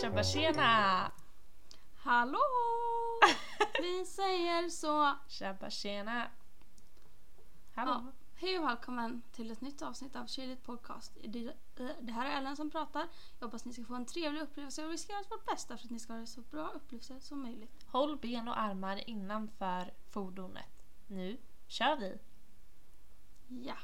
Tjabba tjena! Hallå! Vi säger så. Tjabba tjena! Hallå! Ja, hej och välkommen till ett nytt avsnitt av Kyligt podcast. Det, här är Ellen som pratar. Jag hoppas ni ska få en trevlig upplevelse och vi ska göra vårt bästa för att ni ska ha en så bra upplevelse som möjligt. Håll ben och armar innanför fordonet. Nu kör vi! Ja.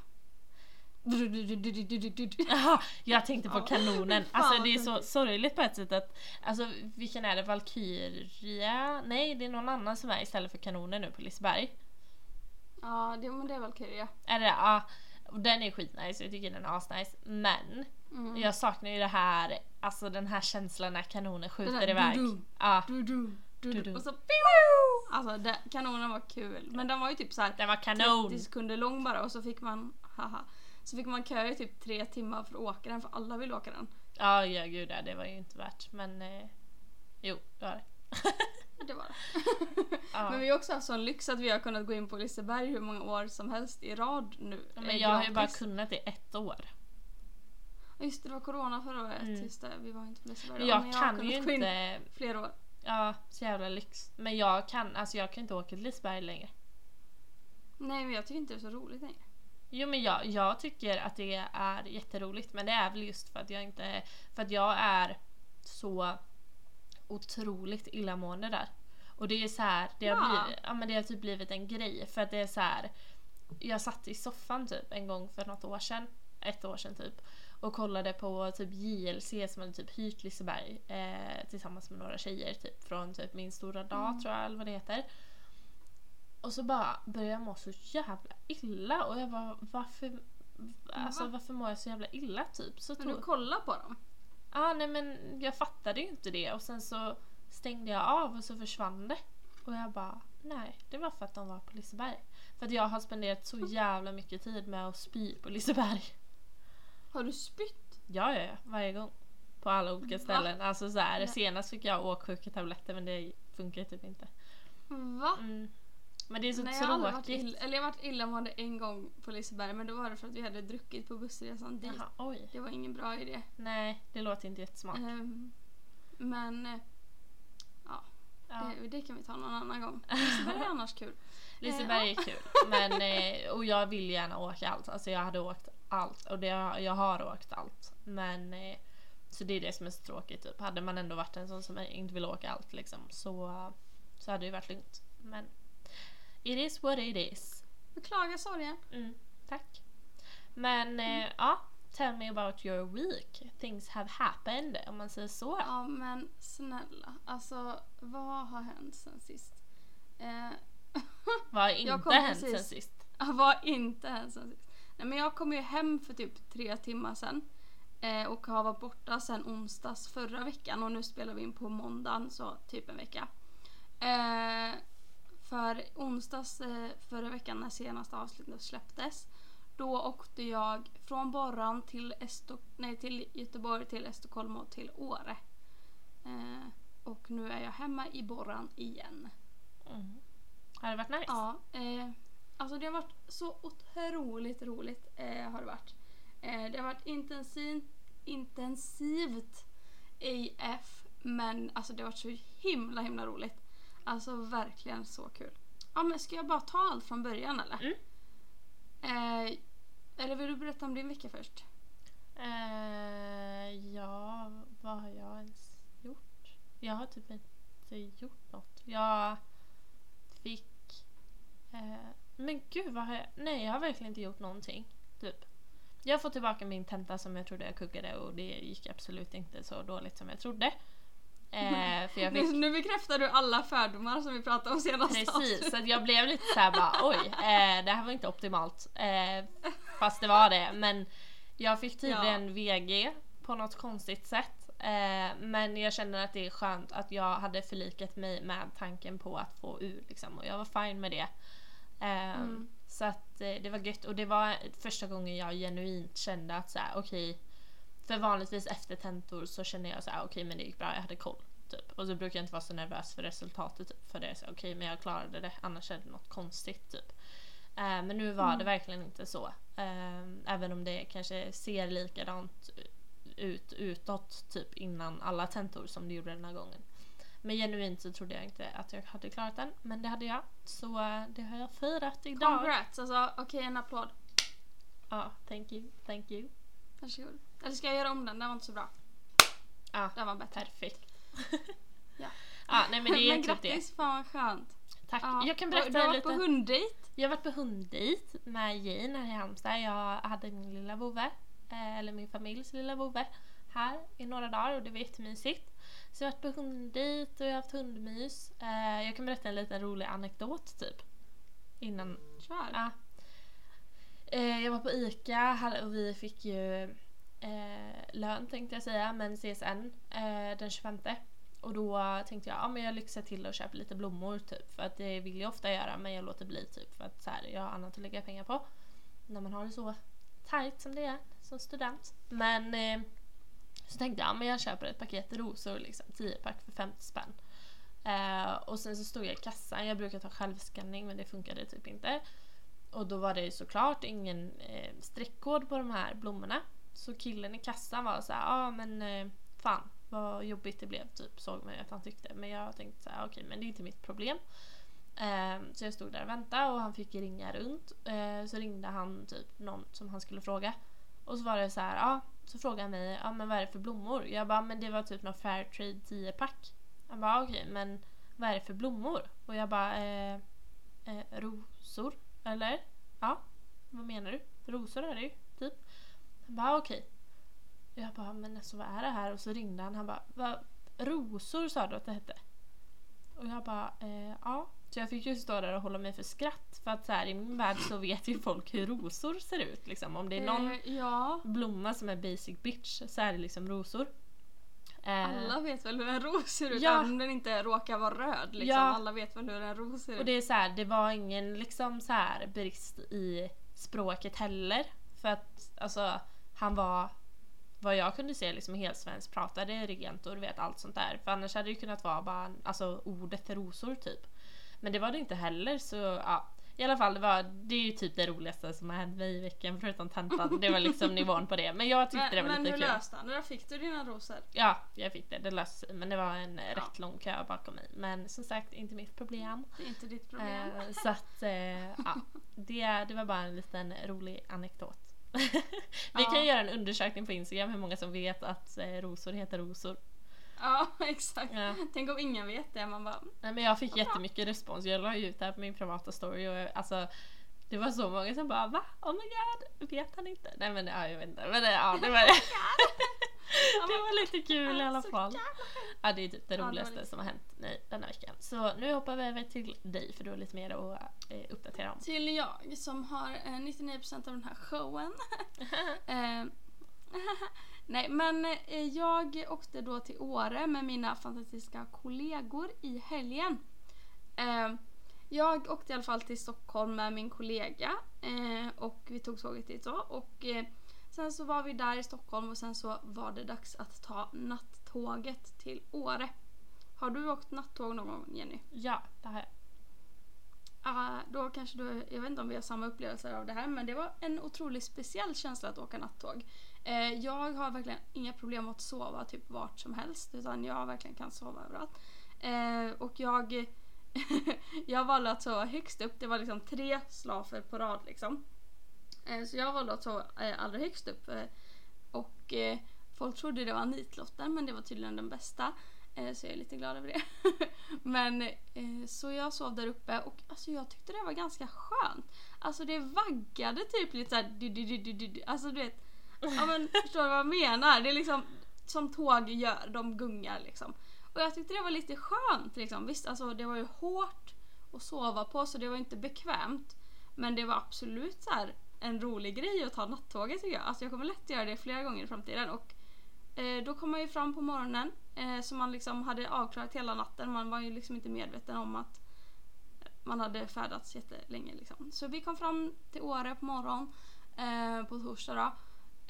Jaha, jag tänkte på Ja. kanonen. Alltså det är så sorgligt på ett sätt att... Alltså vilken är det? Valkyria? Nej, det är någon annan som är istället för kanonen nu på Liseberg. Ja, det, men det är ja. Är det? Ja. den är skitnice, jag tycker den är asnice. Men Mm. jag saknar ju det här, alltså den här känslan när kanonen skjuter iväg. Ja, Du, du, du, Du, du. du. Och så Alltså det, kanonen var kul. Men den var ju typ så här den var kanon! 30 sekunder lång bara och så fick man, haha. Så fick man köa i typ tre timmar för att åka den för alla vill åka den. Ja, ja gud ja, det var ju inte värt. Men eh, jo, det var det. Ja, Det var det. Ja. Men vi har också haft sån lyx att vi har kunnat gå in på Liseberg hur många år som helst i rad nu. Ja, eh, Men jag har ju bara kunnat i ett år. Ja, Just det, det var corona förra året. Mm. Just det, vi var inte på Liseberg Men då, jag kan ju inte, Fler år. ja så jävla lyx. Men jag kan, alltså jag kan inte åka till Liseberg längre. Nej men jag tycker inte det är så roligt längre. Jo men jag, jag tycker att det är jätteroligt men det är väl just för att jag inte, för att jag är så otroligt illamående där. Och det är så här, det har, Va? blivit, ja, men det har typ blivit en grej för att det är så här. Jag satt i soffan typ en gång för något år sedan, ett år sedan typ och kollade på typ JLC som hade typ hyrt Liseberg eh, tillsammans med några tjejer typ från typ min stora dag Mm. tror jag eller vad det heter. Och så bara började jag må så jävla illa och jag bara varför Alltså Va? varför mår jag så jävla illa typ? Så Men du tog, kollar på dem? ah, nej men jag fattade ju inte det och sen så stängde jag av och så försvann det. Och jag bara nej det var för att de var på Liseberg. För att jag har spenderat så jävla mycket tid med att spy på Liseberg. Har du spytt? Ja, ja, ja, varje gång. På alla olika Va? ställen. Alltså så här, senast fick jag åksjuketabletter men det funkar typ inte. Va? Mm. Men det är så Nej, jag har aldrig varit tråkigt. eller jag har varit illamående en gång på Liseberg men då var det för att vi hade druckit på bussresan dit. Jaha, oj. Det var ingen bra idé. Nej, det låter inte jättesmart. Ehm, men eh, Ja. det, det kan vi ta någon annan gång. Liseberg är annars kul. Liseberg är kul. Men, eh, och jag vill gärna åka allt. Alltså jag hade åkt allt. Och det, jag har åkt allt. Men eh, så det är det som är så tråkigt. Typ. Hade man ändå varit en sån som inte vill åka allt liksom, så, så hade det ju varit lugnt. Men it is what it is. Beklagar sorgen. Mm, tack. Men eh, ja, tell me about your week. Things have happened om man säger så. Ja men snälla, alltså vad har hänt sen sist? Eh, Vad har inte hänt sen precis- sist? vad har inte hänt sen sist? Nej men jag kom ju hem för typ tre timmar sen. Eh, och har varit borta sen onsdags förra veckan och nu spelar vi in på måndagen så typ en vecka. Eh, för onsdags eh, förra veckan när senaste avsnittet släpptes då åkte jag från Borran till, Esto- nej, till Göteborg, till Estocolm och till Åre. Eh, och nu är jag hemma i Borran igen. Mm. Har det varit nice? Ja, eh, alltså det har varit så otroligt roligt. Eh, har det varit. Eh, det har varit intensivt, intensivt AF men alltså det har varit så himla himla roligt. Alltså verkligen så kul. Ja men ska jag bara ta allt från början eller? Mm. Eh, eller vill du berätta om din vecka först? Eh, ja, vad har jag ens gjort? Jag har typ inte gjort något. Jag fick... Eh, men gud, vad har jag... Nej, jag har verkligen inte gjort någonting. Typ. Jag har fått tillbaka min tenta som jag trodde jag kuggade och det gick absolut inte så dåligt som jag trodde. Eh, för jag Nu, fick... nu bekräftar du alla fördomar som vi pratade om senast Precis, så jag blev lite såhär bara oj, eh, det här var inte optimalt. Eh, fast det var det. Men jag fick tydligen VG på något konstigt sätt. Eh, men jag känner att det är skönt att jag hade förlikat mig med tanken på att få ur liksom, och jag var fine med det. Eh, Mm. Så att eh, det var gött och det var första gången jag genuint kände att såhär okej för vanligtvis efter tentor så känner jag så här: okej men det gick bra, jag hade koll. Typ. Och så brukar jag inte vara så nervös för resultatet typ, för det är så okej men jag klarade det annars är det något konstigt typ. Eh, men nu var det Mm. verkligen inte så. Eh, även om det kanske ser likadant ut utåt typ innan alla tentor som det gjorde den här gången. Men genuint så trodde jag inte att jag hade klarat den. Men det hade jag. Så eh, det har jag firat idag. Congrats! Alltså okej en applåd. Ja, thank you, thank you. Varsågod. Eller ska jag göra om den? Den var inte så bra. Ja, Den var bättre. perfekt. Ja. ja, nej men det är typ det. grattis, fan vad skönt. Tack. Ja. Jag kan Och Du berätta har varit på hunddejt. Jag har varit på hunddejt med Jane här i Halmstad. Jag hade min lilla vovve, eh, eller min familjs lilla vovve, här i några dagar och det var jättemysigt. Så jag har varit på hunddejt och jag har haft hundmys. Eh, jag kan berätta en liten rolig anekdot typ. Innan. Kör. Ja. Eh, jag var på ICA här och vi fick ju eh, lön tänkte jag säga, men CSN eh, den 25. Och då tänkte jag, ja men jag lyxar till och köper lite blommor typ. För att det vill jag ofta göra men jag låter bli typ för att så här, jag har annat att lägga pengar på. När man har det så tight som det är som student. Men eh, så tänkte jag, ja men jag köper ett paket rosor liksom, 10 pack för 50 spänn. Eh, och sen så stod jag i kassan, jag brukar ta självskanning men det funkade typ inte. Och då var det ju såklart ingen eh, streckkod på de här blommorna. Så killen i kassan var så här, ja ah, men eh, fan vad jobbigt det blev typ såg man ju att han tyckte. Men jag tänkte så här, okej men det är inte mitt problem. Ehm, så jag stod där och väntade och han fick ringa runt. Eh, så ringde han typ någon som han skulle fråga. Och så var det så här, ja så frågade han mig, ja men vad är det för blommor? Jag bara, men det var typ någon Fairtrade 10 pack. Han bara, okej men vad är det för blommor? Och jag bara, eh, eh, rosor? Eller? Ja, vad menar du? Rosor är det ju. Han bara, okej. Jag bara, men alltså vad är det här? Och så ringde han. Han bara, rosor sa du att det hette? Och jag bara, eh, ja. Så jag fick ju stå där och hålla mig för skratt. För att så här, i min värld så vet ju folk hur rosor ser ut. Liksom. Om det är någon Eh, ja. blomma som är basic bitch så är det liksom rosor. Eh, Alla vet väl hur en ros ser ut Ja. om den inte råkar vara röd. Liksom. Ja. Alla vet väl hur en ros ser ut. Och det är så här, det var ingen liksom så här brist i språket heller. För att alltså han var vad jag kunde se liksom helt svensk pratade du vet allt sånt där. För annars hade det ju kunnat vara bara alltså ordet rosor typ. Men det var det inte heller så ja. I alla fall det var det är ju typ det roligaste som har hänt mig i veckan förutom tentan. Det var liksom nivån på det. Men jag tyckte det men var men lite hur kul. löste han det? Fick du dina rosor. Ja, jag fick det. Det löste sig. Men det var en eh, rätt lång kö bakom mig. Men som sagt, inte mitt problem. Det är inte ditt problem. Eh, så att, eh, ja. Det, det var bara en liten rolig anekdot. Vi Ja. kan göra en undersökning på Instagram hur många som vet att eh, rosor heter rosor. Ja, exakt. Ja. Tänk om ingen vet det. Man bara, Nej, men jag fick jättemycket respons. Jag la ut det här på min privata story och jag- alltså det var så många som bara va? Oh my god, vet han inte? Nej men ja, jag vet inte. Men det, ja, det var det var lite kul i alla fall. Ja det är typ det roligaste som har hänt mig denna veckan. Så nu hoppar vi över till dig för du har lite mer att eh, uppdatera om. Till jag som har eh, 99% av den här showen. Eh, Nej men eh, jag åkte då till Åre med mina fantastiska kollegor i helgen. Eh, Jag åkte i alla fall till Stockholm med min kollega eh, och vi tog tåget dit då. Och eh, sen så var vi där i Stockholm och sen så var det dags att ta nattåget till Åre. Har du åkt nattåg någon gång Jenny? Ja, det har jag. Ah, då kanske du, jag vet inte om vi har samma upplevelser av det här men det var en otroligt speciell känsla att åka nattåg. Eh, jag har verkligen inga problem att sova typ vart som helst utan jag verkligen kan sova överallt. Eh, och jag, jag valde att sova högst upp, det var liksom tre slafer på rad liksom. Eh, så jag att sova eh, allra högst upp. Eh, och eh, folk trodde det var nitlotten men det var tydligen den bästa. Så jag är lite glad över det. Men så jag sov där uppe och alltså, jag tyckte det var ganska skönt. Alltså det vaggade typ lite såhär du, du, du, du, du, du. Alltså du vet. Ja men förstår du vad jag menar? Det är liksom som tåg gör, de gungar liksom. Och jag tyckte det var lite skönt liksom. Visst alltså det var ju hårt att sova på så det var inte bekvämt. Men det var absolut så här en rolig grej att ta nattåget tycker jag. Alltså jag kommer lätt göra det flera gånger i framtiden. Och Eh, då kom man ju fram på morgonen eh, så man liksom hade avklarat hela natten. Man var ju liksom inte medveten om att man hade färdats jättelänge. Liksom. Så vi kom fram till Åre på morgonen eh, på torsdag då.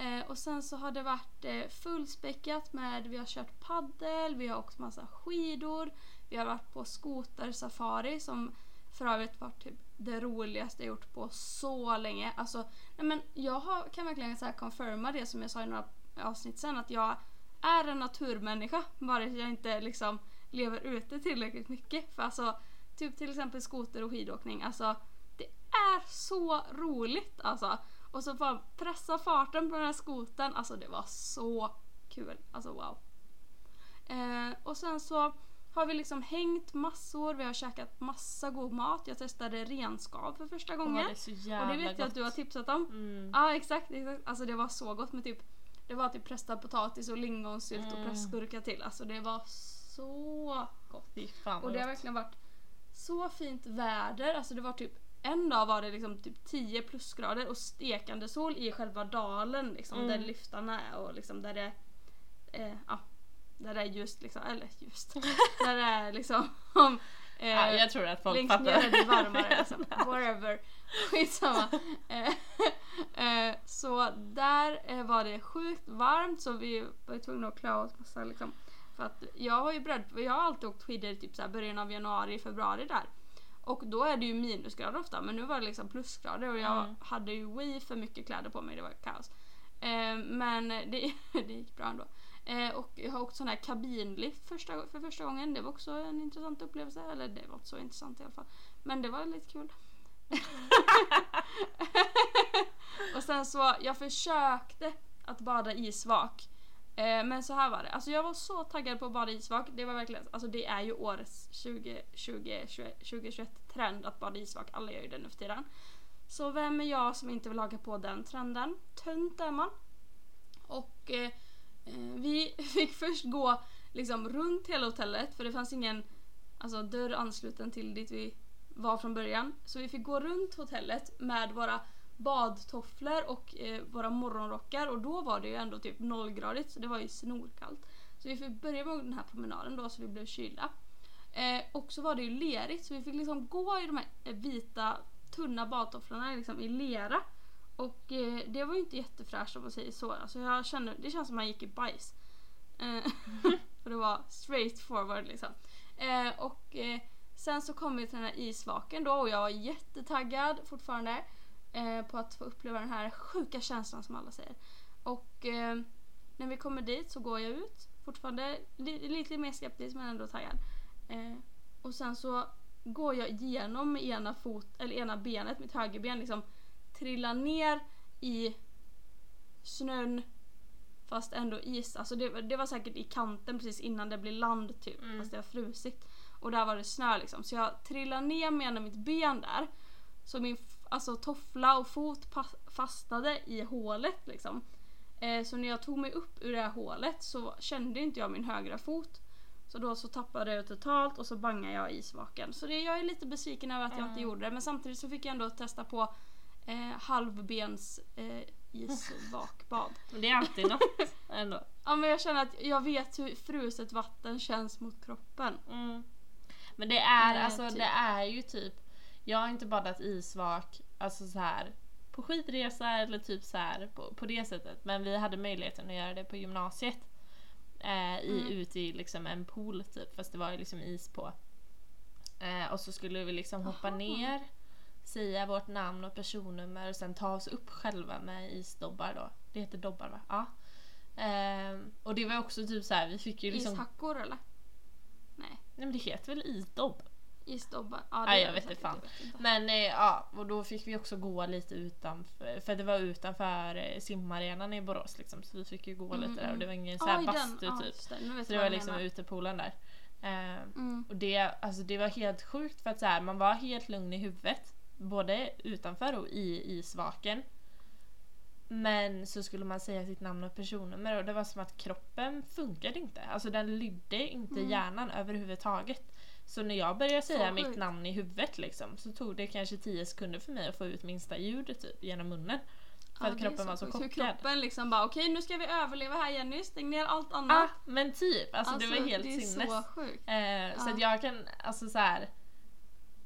Eh, och sen så har det varit eh, fullspäckat med, vi har kört paddel, vi har åkt massa skidor, vi har varit på skotersafari som för övrigt varit typ det roligaste jag gjort på så länge. Alltså, nej men jag har, kan verkligen så här confirma det som jag sa i några avsnitt sen att jag är en naturmänniska bara jag inte liksom lever ute tillräckligt mycket. För alltså, typ till exempel skoter och skidåkning, alltså det är så roligt alltså. Och så bara pressa farten på den här skoten, alltså det var så kul. Alltså wow. Eh, och sen så har vi liksom hängt massor, vi har käkat massa god mat. Jag testade renskav för första gången. Åh, det är så jävla och det vet jag att du har gott. tipsat om. Mm. Ja exakt, exakt. Alltså det var så gott med typ Det var typ pressad potatis och lingonsylt och Mm. pressgurka till. Alltså det var så gott. Och det har gott. verkligen varit så fint väder. Alltså det var typ en dag var det liksom typ 10 plusgrader och stekande sol i själva dalen liksom Mm. där lyftarna är och liksom där det eh, ja, där det är just liksom, eller just, där det är liksom om, eh, Ja, jag tror att folk Längst fattar. ner är det varmare. Liksom. Whatever. Skitsamma. Eh, eh, så där eh, var det sjukt varmt så vi var tvungna att klä oss massa liksom. För att jag var ju beredd, jag har alltid åkt skidor typ så början av januari, februari där. Och då är det ju minusgrader ofta men nu var det liksom plusgrader och jag Mm. hade ju way för mycket kläder på mig, det var kaos. Eh, men det, det gick bra ändå. Eh, och jag har åkt sån här kabinlift första, för första gången. Det var också en intressant upplevelse. Eller det var inte så intressant i alla fall. Men det var lite kul. och sen så, jag försökte att bada isvak. Eh, men så här var det. Alltså jag var så taggad på att bada isvak. Det var verkligen, alltså det är ju årets 2020, 2021 trend att bada isvak. Alla gör ju det nu för tiden. Så vem är jag som inte vill haka på den trenden? Tönt är man. Och eh, eh, Eh, vi fick först gå liksom runt hela hotellet för det fanns ingen alltså, dörr ansluten till dit vi var från början. Så vi fick gå runt hotellet med våra badtofflor och eh, våra morgonrockar och då var det ju ändå typ nollgradigt så det var ju snorkallt. Så vi fick börja med den här promenaden då så vi blev kylda. Eh, och så var det ju lerigt så vi fick liksom gå i de här eh, vita tunna badtofflorna liksom i lera. Och eh, det var ju inte jättefräscht om man säger så. Alltså jag kände, det känns som att man gick i bajs. Eh, för det var straight forward liksom. Eh, och eh, sen så kom vi till den här isvaken då och jag var jättetaggad fortfarande eh, på att få uppleva den här sjuka känslan som alla säger. Och eh, när vi kommer dit så går jag ut, fortfarande li- lite mer skeptisk men ändå taggad. Eh, och sen så går jag igenom med ena fot, eller ena benet, mitt högerben liksom trillar ner i snön fast ändå is. Alltså det, det var säkert i kanten precis innan det blev land typ. Mm. Fast det var frusit. Och där var det snö liksom. Så jag trillar ner med ena mitt ben där. Så min alltså, toffla och fot fastnade i hålet liksom. Eh, så när jag tog mig upp ur det här hålet så kände inte jag min högra fot. Så då så tappade jag totalt och så bangade jag i isvaken. Så det, jag är lite besviken över att jag inte Mm. gjorde det. Men samtidigt så fick jag ändå testa på eh, halvbens eh, isvakbad. Det är alltid något ändå. Ja men jag känner att jag vet hur fruset vatten känns mot kroppen. Mm. Men det är, Eh, alltså typ. det är ju typ Jag har inte badat isvak Alltså så här På skidresa eller typ så här på, på det sättet Men vi hade möjligheten att göra det på gymnasiet eh, i, Mm. Ute i liksom en pool typ Fast det var ju liksom is på eh, Och så skulle vi liksom hoppa Aha. ner Säga vårt namn och personnummer och sen ta oss upp själva med isdobbar då Det heter dobbar va? Ja Ehm, Och det var också typ så här, vi fick ju liksom Ishackor eller? Nej, Nej men det heter väl isdobb? isdobbar. Ja, Nej, gör jag det vet inte fan. vet. Men eh, ja, och då fick vi också gå lite utanför, för det var utanför eh, simarenan i Borås liksom, så vi fick ju gå Mm, lite där och det var ingen så Ja, här i den- bastu ja, typ. just det, Så det var liksom utepoolen där. Eh, Mm. och det, alltså, det var helt sjukt för att så här, man var helt lugn i huvudet. Både utanför och i isvaken. Men så skulle man säga sitt namn och personnummer och det var som att kroppen funkade inte. Alltså den lydde inte Mm. hjärnan överhuvudtaget. Så när jag började Så säga mitt sjukt. namn i huvudet liksom, så tog det kanske 10 sekunder för mig att få ut minsta ljudet typ, genom munnen. För Ja, att kroppen var så sjukt. Hur chockad. kroppen liksom bara okej nu ska vi överleva här Jenny, stäng ner allt annat. Ah, men typ, alltså, det var helt det är sinnes. så sjukt. Eh, Så Ja. att jag kan, alltså så här.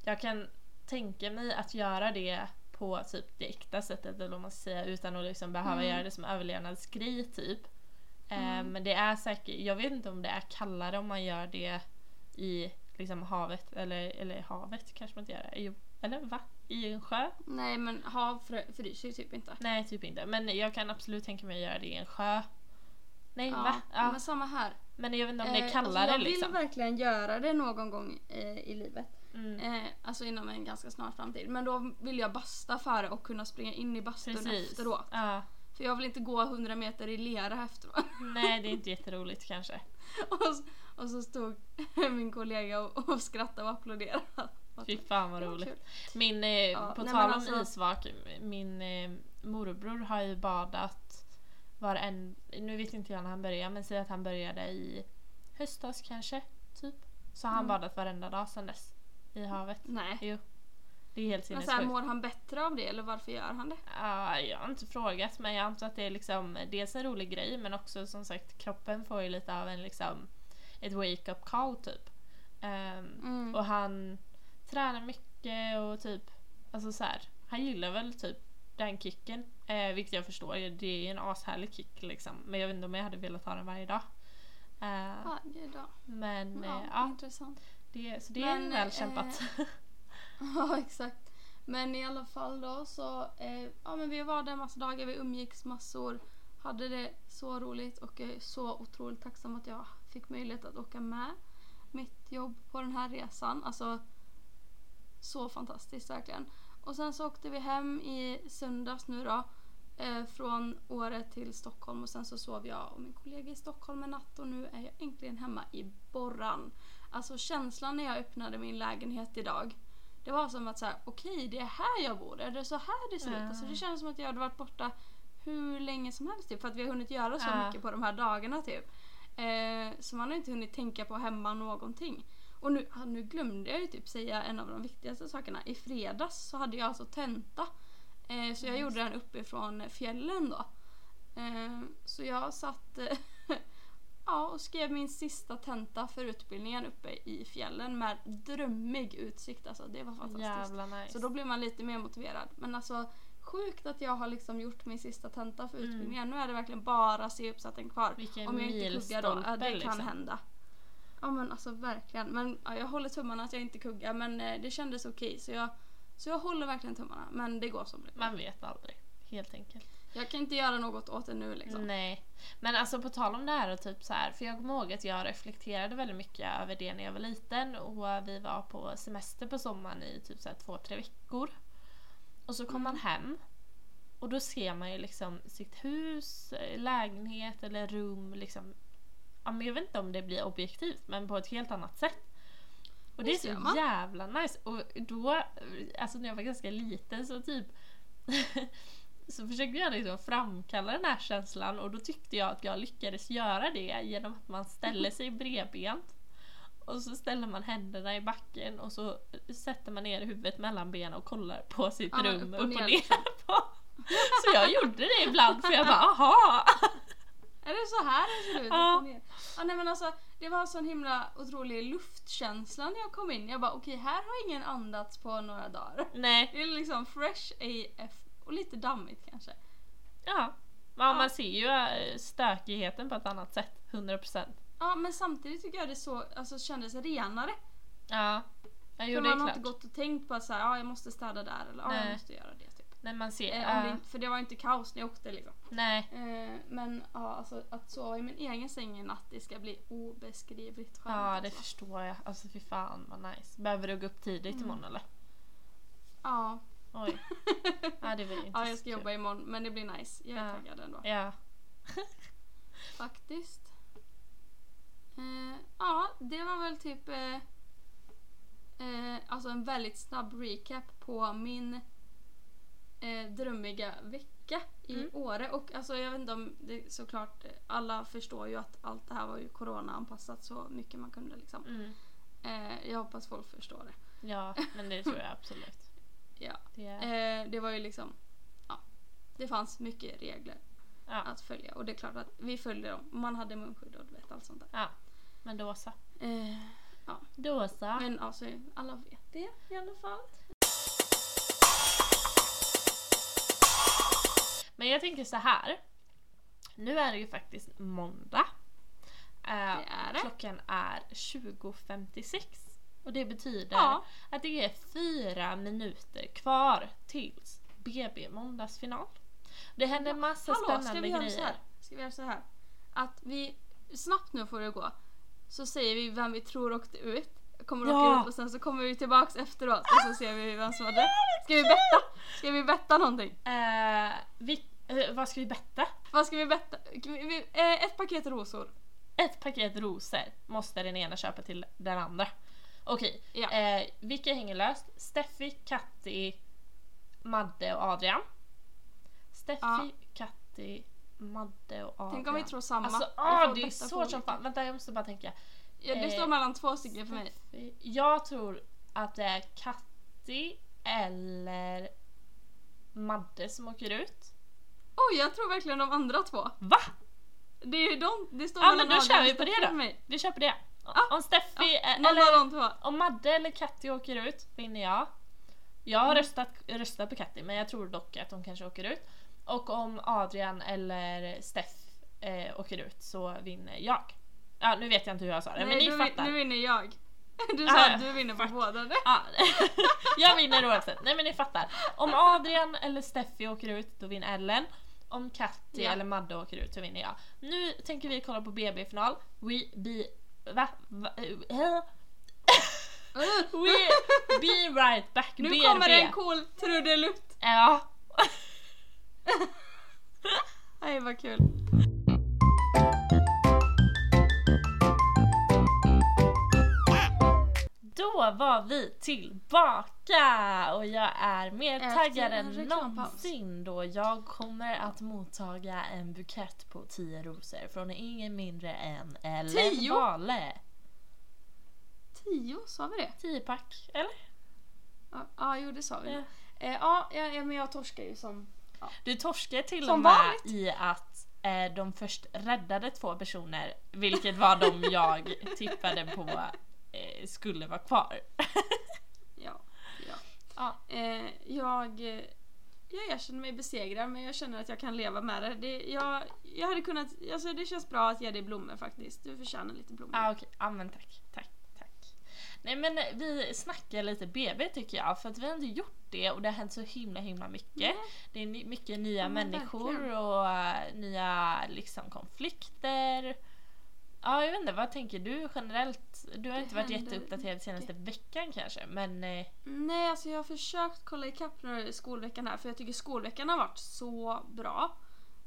Jag kan tänka mig att göra det på typ det äkta sättet eller vad man ska säga utan att liksom behöva Mm. göra det som överlevnadsgrej typ. Eh, Mm. Men det är säkert, jag vet inte om det är kallare om man gör det i liksom havet eller, eller havet kanske man inte gör det. Jo, eller va? I en sjö? Nej men hav fryser ju typ inte. Nej, typ inte. Men jag kan absolut tänka mig att göra det i en sjö. Nej Ja, va? Ja. men samma här. Men jag vet inte om det är Eh, kallare alltså jag liksom. vill verkligen göra det någon gång eh, i livet. Mm. Eh, alltså inom en ganska snar framtid. Men då vill jag basta före och kunna springa in i bastun Precis. efteråt. Ja. För jag vill inte gå 100 meter i lera efteråt. Nej det är inte jätteroligt kanske. och, så, och så stod min kollega och, och skrattade och applåderade. Fy fan vad roligt. Min, eh, Ja, på nej, tal om alltså- isvak, min eh, morbror har ju badat var en, nu vet inte jag när han började men säg att han började i höstas kanske, typ. Så har han Mm. badat varenda dag sedan dess. I havet. Nej. Jo. Det är helt Men så här, sinnessjukt. mår han bättre av det eller varför gör han det? Ja, jag har inte frågat men jag antar att det är liksom dels en rolig grej men också som sagt kroppen får ju lite av en liksom ett wake-up call typ. Ehm, Mm. Och han tränar mycket och typ alltså så här, han gillar väl typ den kicken. Eh, vilket jag förstår, det är en ashärlig kick liksom. Men jag vet inte om jag hade velat ha den varje dag. Eh, Varje dag. men Ja, eh, ja, intressant. Det, så det Men, är väl eh, kämpat. Ja, exakt. Men i alla fall då så, eh, ja men vi var där massa dagar, vi umgicks massor, hade det så roligt och jag är så otroligt tacksam att jag fick möjlighet att åka med mitt jobb på den här resan. Alltså så fantastiskt verkligen. Och sen så åkte vi hem i söndags nu då eh, från Åre till Stockholm och sen så sov jag och min kollega i Stockholm en natt och nu är jag äntligen hemma i Borran. Alltså känslan när jag öppnade min lägenhet idag det var som att så här, okej det är här jag bor, är det så här det ser ut? Alltså det känns som att jag hade varit borta hur länge som helst typ, för att vi har hunnit göra så mycket på de här dagarna typ. Eh, så man har inte hunnit tänka på hemma någonting. Och nu, nu glömde jag ju typ säga en av de viktigaste sakerna. I fredags så hade jag alltså tenta. Eh, så jag gjorde den uppifrån fjällen då. Eh, så jag satt eh, ja, och skrev min sista tenta för utbildningen uppe i fjällen med drömmig utsikt. Alltså, det var fantastiskt. Jävla nice. Så då blir man lite mer motiverad. Men alltså sjukt att jag har liksom gjort min sista tenta för Mm. utbildningen. Nu är det verkligen bara C-uppsatsen kvar. Vilken Om jag inte kuggar då, ja, det kan liksom. hända. Ja men alltså verkligen. Men ja, jag håller tummarna att jag inte kuggar men eh, det kändes okej så jag, så jag håller verkligen tummarna. Men det går som det går. Man vet aldrig. Helt enkelt. Jag kan inte göra något åt det nu liksom. Nej. Men alltså på tal om det här och typ så här, för jag kommer ihåg att jag reflekterade väldigt mycket över det när jag var liten och vi var på semester på sommaren i typ så här två, tre veckor. Och så kom man hem och då ser man ju liksom sitt hus, lägenhet eller rum liksom. Ja, men jag vet inte om det blir objektivt men på ett helt annat sätt. Och det är så man. jävla nice. Och då, alltså när jag var ganska liten så typ så försökte jag liksom framkalla den här känslan och då tyckte jag att jag lyckades göra det genom att man ställer sig bredbent och så ställer man händerna i backen och så sätter man ner huvudet mellan benen och kollar på sitt Ja, rum upp och ner. ner, liksom. på. Så jag gjorde det ibland för jag bara aha! Är det så här det ser ut? Ja. Ja, nej, men alltså, det var en sån himla otrolig luftkänsla när jag kom in. Jag bara okej här har ingen andats på några dagar. Nej, Det är liksom fresh AF och lite dammigt kanske. ja. Men Ja. man ser ju äh, stökigheten på ett annat sätt, 100%. Ja men samtidigt tycker jag det så, alltså, kändes renare. Ja, ja jo, För det är man har klart. inte gått och tänkt på att så här, ja, jag måste städa där eller ja, jag måste göra det. Typ. Nej, man ser, Eh, ja, det, för det var inte kaos när jag åkte liksom. nej. Eh, men ja, alltså, att sova i min egen säng i natt det ska bli obeskrivligt skönt. Ja, det alltså. förstår jag. Alltså fy fan vad nice. Behöver du gå upp tidigt Mm. imorgon eller? Ja. Oj. Ja, det blir inte ja, jag ska jobba imorgon men det blir nice. Jag är Ja. taggad ändå. Ja. Faktiskt. Eh, ja, det var väl typ eh, eh, alltså en väldigt snabb recap på min eh, drömmiga vecka i Mm. Åre. Och alltså jag vet inte om det såklart, alla förstår ju att allt det här var ju corona-anpassat så mycket man kunde liksom. Mm. Eh, jag hoppas folk förstår det. Ja, men det tror jag absolut. Ja. Det är, Eh, det var ju liksom, ja. Det fanns mycket regler ja. att följa och det är klart att vi följde dem. Man hade munskydd och du vet allt sånt där. ja. Men då så. Eh, Då så. Men alltså alla vet det i alla fall. Men jag tänker så här. Nu är det ju faktiskt måndag. Eh, Det är det. Klockan är 20.56. Och det betyder Ja. att det är fyra minuter kvar tills BB måndagsfinal. Det händer massa Hallå, ska spännande vi göra grejer. här? Ska vi göra så här? att vi snabbt nu får det gå. Så säger vi vem vi tror åkte ut. Kommer Ja. åka ut och sen så kommer vi tillbaks efteråt och så ser vi vem som var det. Ska vi betta? Ska vi betta någonting? Eh, vi, eh, vad ska vi betta? Vad ska vi betta? Eh, ett paket rosor. Ett paket rosor måste den ena köpa till den andra. Okej, Ja. eh, vilka hänger löst? Steffi, Katti, Madde och Adrian. Steffi, Ja. Katti, Madde och Adrian. Tänk om vi tror samma. Alltså, Vi ah, får det är betta på svårt som olika. fan. Vänta, jag måste bara tänka. Ja, det står Eh, mellan två stycken för mig. Steffi- Jag tror att det är Katti eller Madde som åker ut. Oj, jag tror verkligen de andra två. Va? Det är ju de, det står Ja mellan men då Adrian kör vi på det då. Vi kör på det. Ah, Om Steffi någon eller om Madde eller Katti åker ut vinner jag. Jag Mm. har röstat, röstat på Katti men jag tror dock att de kanske åker ut. Och om Adrian eller Steff eh, åker ut så vinner jag. Ja nu vet jag inte hur jag sa det men Nej, ni nu, vin- fattar. nu vinner jag. Du Ah, sa att du vinner på båda. Ja, jag vinner oavsett. Nej men ni fattar. Om Adrian eller Steffi åker ut då vinner Ellen. Om Katti Ja. eller Madde åker ut så vinner jag. Nu tänker vi kolla på BB-final. We be... Va? va eh, We be right back. Nu BRB. kommer en cool trudelutt. Ja. Nej vad kul. Då var vi tillbaka och jag är mer taggad än någonsin då jag kommer att mottaga en bukett på 10 rosor från ingen mindre än Ellen Tio? Wale. Tio, sa vi det? 10 pack, eller? Ja, ah, jo det sa vi. Ja. Eh, ja, ja, ja, men jag torskar ju som... Du torskar till Som och med vanligt. i att eh, de först räddade två personer, vilket var de jag tippade på eh, skulle vara kvar. Ja. ja. Ja. Eh, jag, eh, jag erkänner mig besegrad men jag känner att jag kan leva med det. det jag, jag hade kunnat, alltså det känns bra att ge dig blommor faktiskt. Du förtjänar lite blommor. Ah, okej, ja men tack, tack. Nej men vi snackar lite BB tycker jag för att vi har inte gjort det och det har hänt så himla himla mycket. Nej. Det är mycket nya men människor verkligen. och eh, nya liksom konflikter. Ja jag vet inte, vad tänker du generellt? Du har Det inte varit händer jätteuppdaterad senaste veckan kanske men eh, Nej, alltså jag har försökt kolla ikapp nu skolveckan här för jag tycker skolveckan har varit så bra.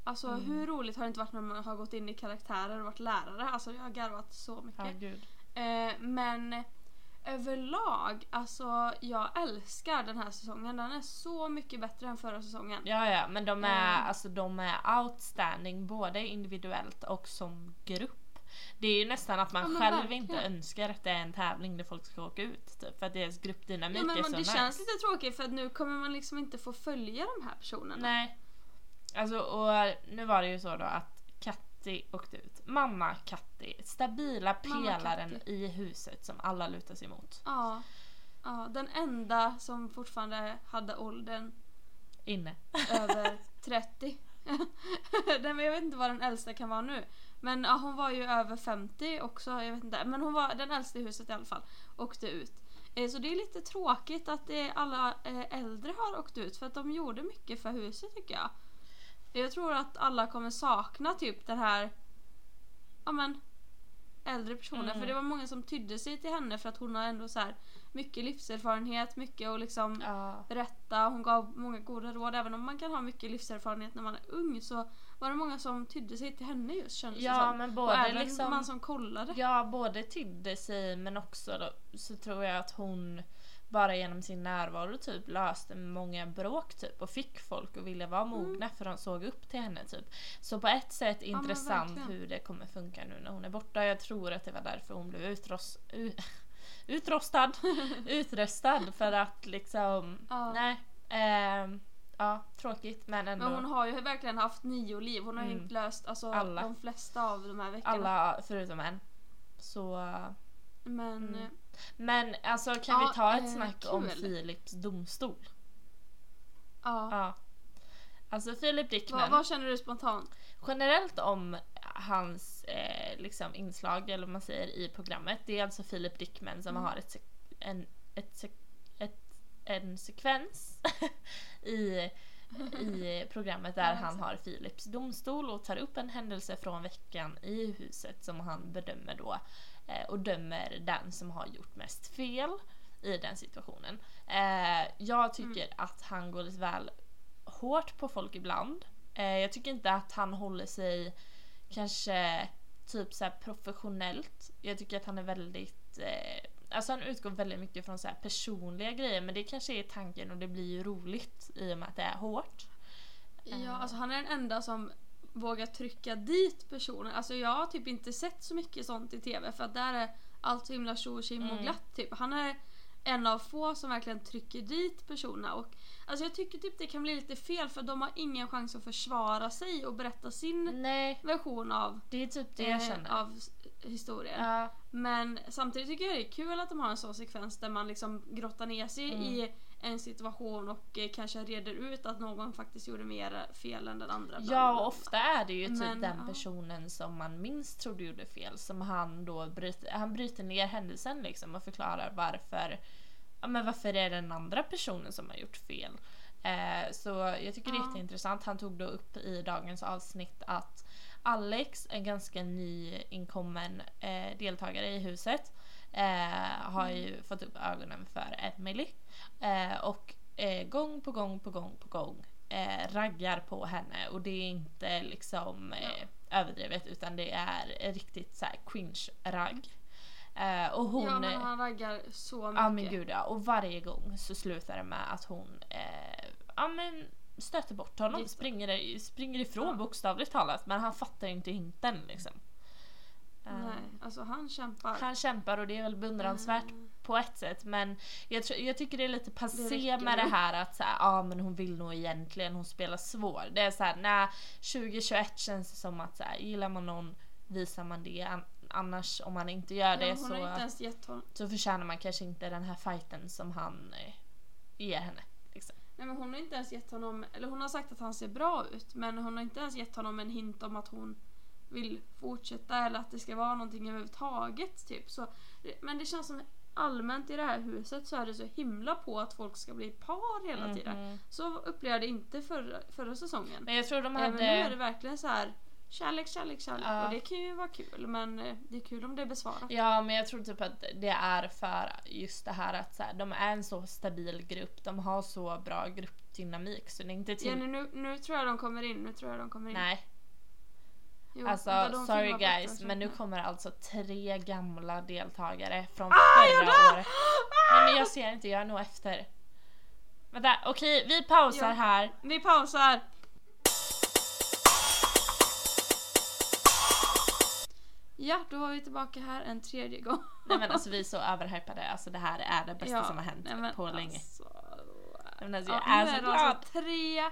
Alltså Mm. hur roligt har det inte varit när man har gått in i karaktärer och varit lärare? Alltså jag har garvat så mycket. gud. Eh, men överlag, alltså jag älskar den här säsongen. Den är så mycket bättre än förra säsongen. Ja ja men de är, Mm. alltså, de är outstanding både individuellt och som grupp. Det är ju nästan att man Ja, själv verkligen. inte önskar att det är en tävling där folk ska åka ut. Typ, för att deras gruppdynamik Ja, men, är så det nice. känns lite tråkigt för att nu kommer man liksom inte få följa de här personerna. Nej. Alltså och nu var det ju så då att Katti åkte ut. Mamma Katti, stabila pelaren Katti. i huset som alla lutar sig mot. Ja, ja, den enda som fortfarande hade åldern Inne. över 30. Nej, men jag vet inte vad den äldsta kan vara nu. Men ja, hon var ju över 50 också. Jag vet inte. Men hon var den äldsta i huset i alla fall. Åkte ut. Eh, Så det är lite tråkigt att alla eh, äldre har åkt ut för att de gjorde mycket för huset tycker jag. Jag tror att alla kommer sakna typ den här ja men äldre personen Mm. för det var många som tydde sig till henne för att hon har ändå så här mycket livserfarenhet, mycket och liksom Ja. berätta. Hon gav många goda råd. Även om man kan ha mycket livserfarenhet när man är ung så var det många som tydde sig till henne just kändes det Ja som. men Och både även liksom... man som kollade. Ja, både tydde sig men också då, så tror jag att hon bara genom sin närvaro typ löste många bråk typ och fick folk att vilja vara mogna för de såg upp till henne typ. Så på ett sätt men intressant hur det kommer funka nu när hon är borta. Jag tror att det var därför hon blev utros, utrostad, utröstad för att liksom, Ja. nej. ehm, ja, tråkigt men ändå. Men hon har ju verkligen haft nio liv. Hon har ju Mm. inte löst alltså, Alla. de flesta av de här veckorna. alla förutom en. Så Men Mm. eh, Men alltså kan Ja, vi ta ett eh, snack om kul. Philips domstol? ja. Ja. Alltså Philip Dickman, Vad, vad känner du spontant? generellt om hans eh, liksom inslag eller vad man säger i programmet. Det är alltså Philip Dickman som Mm. har ett, en, ett, en sekvens i, i programmet där han har Philips domstol och tar upp en händelse från veckan i huset som han bedömer då eh, och dömer den som har gjort mest fel i den situationen. Eh, jag tycker Mm. att han går lite väl hårt på folk ibland. Eh, jag tycker inte att han håller sig kanske typ så här professionellt. Jag tycker att han är väldigt eh, Alltså han utgår väldigt mycket från så här personliga grejer men det kanske är tanken och det blir ju roligt i och med att det är hårt. Ja, alltså han är den enda som vågar trycka dit personer. Alltså jag har typ inte sett så mycket sånt i TV för att där är allt så himla tjo och tjim och Mm. glatt typ. Han är en av få som verkligen trycker dit personerna och alltså jag tycker typ det kan bli lite fel för de har ingen chans att försvara sig och berätta sin Nej, version av, det är typ det jag eh, känner. av historien. Ja, Men samtidigt tycker jag det är kul att de har en sån sekvens där man liksom grottar ner sig Mm. i en situation och eh, kanske reder ut att någon faktiskt gjorde mer fel än den andra. ja och ofta är det ju typ Men, den ja. personen som man minst trodde gjorde fel som han då bryter, han bryter ner händelsen liksom och förklarar varför ja, men varför är det den andra personen som har gjort fel. Eh, så jag tycker det är Ja. jätteintressant. Han tog då upp i dagens avsnitt att Alex, en ganska nyinkommen eh, deltagare i huset, eh, har ju fått upp ögonen för Emily. Eh, och eh, gång på gång på gång på gång eh, raggar på henne och det är inte liksom eh, överdrivet utan det är riktigt så här cringe-ragg. Eh, och hon... Ja men han raggar så mycket. Ja men gud ja. Och varje gång så slutar det med att hon eh, ja, men stöter bort honom. Springer, springer ifrån Ja. bokstavligt talat. Men han fattar inte hinten liksom. Eh, Nej, alltså han kämpar. Han kämpar och det är väl beundransvärt Mm. på ett sätt men jag, jag tycker det är lite passé med det här att så här, ja men hon vill nog egentligen, hon spelar svår. Det är så här, nej 2021 känns det som att så här, gillar man någon visar man det. An- Annars om man inte gör det ja, så, så förtjänar man kanske inte den här fighten som han eh, ger henne. Nej men hon har inte ens gett honom... Eller hon har sagt att han ser bra ut men hon har inte ens gett honom en hint om att hon vill fortsätta eller att det ska vara någonting överhuvudtaget typ. Så, men det känns som allmänt i det här huset så är det så himla på att folk ska bli par hela tiden. Mhm. Så upplevde jag det inte förra, förra säsongen. Men jag tror de hade... nu är det verkligen så här kärlek, kärlek, kärlek. Ja. Och det kan ju vara kul men eh, det är kul om det är besvarat. Ja men jag tror typ att det är för just det här att så här, de är en så stabil grupp, de har så bra gruppdynamik så det är inte till... Jenny, nu, nu tror jag de kommer in. Nu tror jag de kommer in. Nej, Jo, alltså sorry guys men nu kommer alltså tre gamla deltagare från Ah, förra året. Nej men jag ser inte, jag är nog efter. Vänta, okej vi pausar Ja. här. Vi pausar. Ja, då var vi tillbaka här en tredje gång. Nej men alltså vi är så överhypade, alltså det här är det bästa Ja, som har hänt nej, men på länge. Alltså, Nej, men alltså, ja, jag är så glad! alltså tre,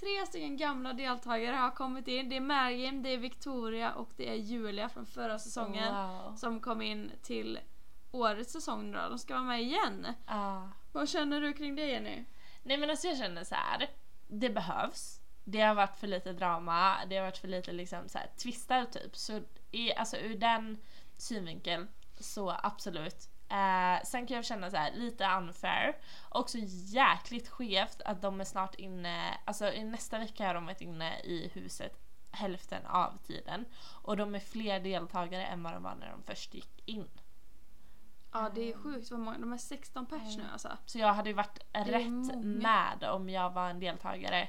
tre stycken gamla deltagare har kommit in. Det är Mergim, det är Victoria och det är Julia från förra säsongen. Wow. Som kom in till årets säsong nu då. De ska vara med igen. Ah. Vad känner du kring det Jenny? Nej men alltså jag känner så här. Det behövs. Det har varit för lite drama, det har varit för lite liksom så här twistar typ. Så i, alltså ur den synvinkeln så absolut. Eh, sen kan jag känna så här lite unfair. Också jäkligt skevt att de är snart inne, alltså i nästa vecka har de varit inne i huset hälften av tiden. Och de är fler deltagare än vad de var när de först gick in. Ja det är sjukt vad många, de är 16 pers nu alltså. Så jag hade ju varit rätt många. med om jag var en deltagare,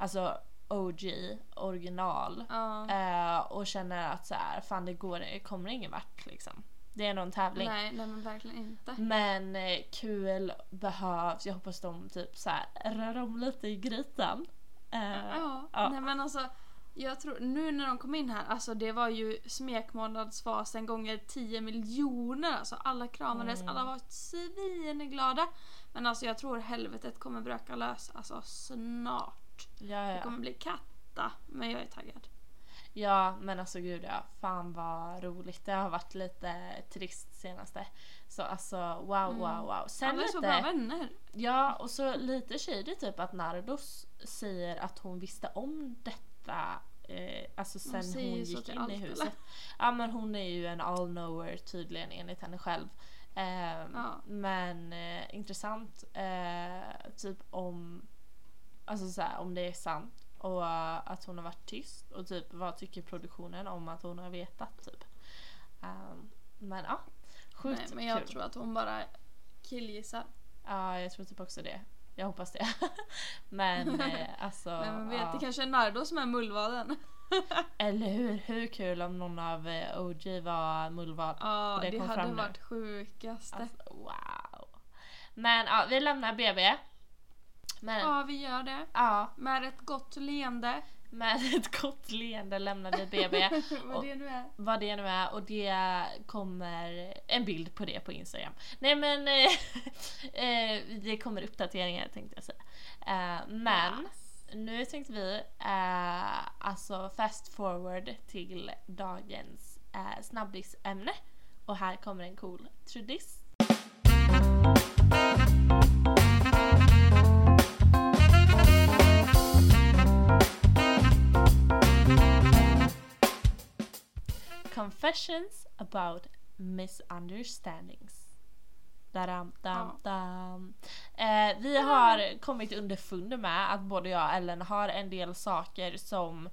alltså OG, original. Ja. eh, och känner att så här, fan det går, det kommer ingen vart liksom. Det är nog en tävling. Nej, nej men verkligen inte. Men eh, kul behövs, jag hoppas de typ så här rör om lite i grytan. Eh, Ja, ja. nej men alltså jag tror, nu när de kom in här, alltså det var ju smekmånadsfasen gånger 10 miljoner. Alltså alla kramades, Mm. alla var svinglada. Men alltså jag tror helvetet kommer bröka lös alltså snart. Ja, Det ja. kommer bli katta, men jag är taggad. ja men alltså gud ja, fan vad roligt. Det har varit lite trist senaste. Så alltså wow wow wow. Sen Mm. alla är så lite... bra vänner. Ja, och så lite shady typ att Nardos säger att hon visste om detta eh, alltså sen hon så gick in allt, i eller? huset. Ja men hon är ju en all-knower tydligen enligt henne själv. Ehm, Ja. Men eh, intressant eh, typ om Alltså så här, om det är sant. Och uh, att hon har varit tyst. Och typ vad tycker produktionen om att hon har vetat typ. Um, men ja, sjukt Nej, men jag kul. tror att hon bara killgissar. Ja, jag tror typ också det. Jag hoppas det. men eh, alltså. Men man vet, ja. det kanske är Nardo som är mullvaden. Eller hur? Hur kul om någon av eh, OG var mullvad. Ja, det det, hade fram nu. varit sjukaste. Alltså, wow. Men ja, vi lämnar BB. Men Ja, vi gör det. ja, Med ett gott leende. med ett gott leende lämnar vi BB. Vad det nu är. vad det nu är och det kommer en bild på det på Instagram. Nej men eh, eh, det kommer uppdateringar tänkte jag säga. Eh, men nu tänkte vi alltså fast forward till dagens eh, snabbisämne och här kommer en cool trudiss. Confessions about misunderstandings. Daram, dam, dam. Eh, vi har kommit underfund med att både jag och Ellen har en del saker som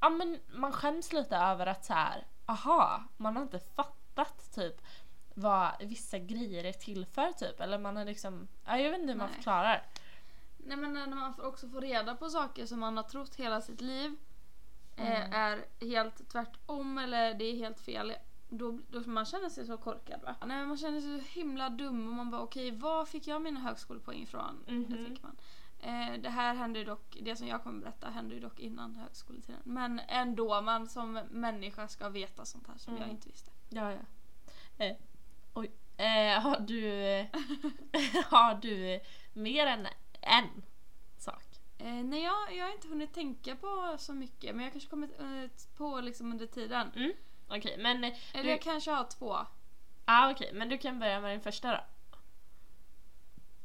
ja, men man skäms lite över att så här, aha, man har inte fattat typ vad vissa grejer är till för typ. Eller man har liksom, ja, jag vet inte hur man Nej. förklarar. Nej men när man också får reda på saker som man har trott hela sitt liv Mm. är helt tvärtom eller det är helt fel. Då, då man känner sig så korkad va? Nej man känner sig så himla dum och man bara okej var fick jag mina högskolepoäng ifrån? Det tänker man. Eh, det här hände ju dock, det som jag kommer berätta hände ju dock innan högskoletiden. Men ändå, man som människa ska veta sånt här som Mm. jag inte visste. Ja, ja. Eh, oj. Eh, har du har du mer än en? Eh, nej jag, jag har inte hunnit tänka på så mycket men jag kanske kommit eh, på liksom under tiden. Mm. Okej, men, eh, Eller du, jag kanske har två. ah, okej, men du kan börja med din första då.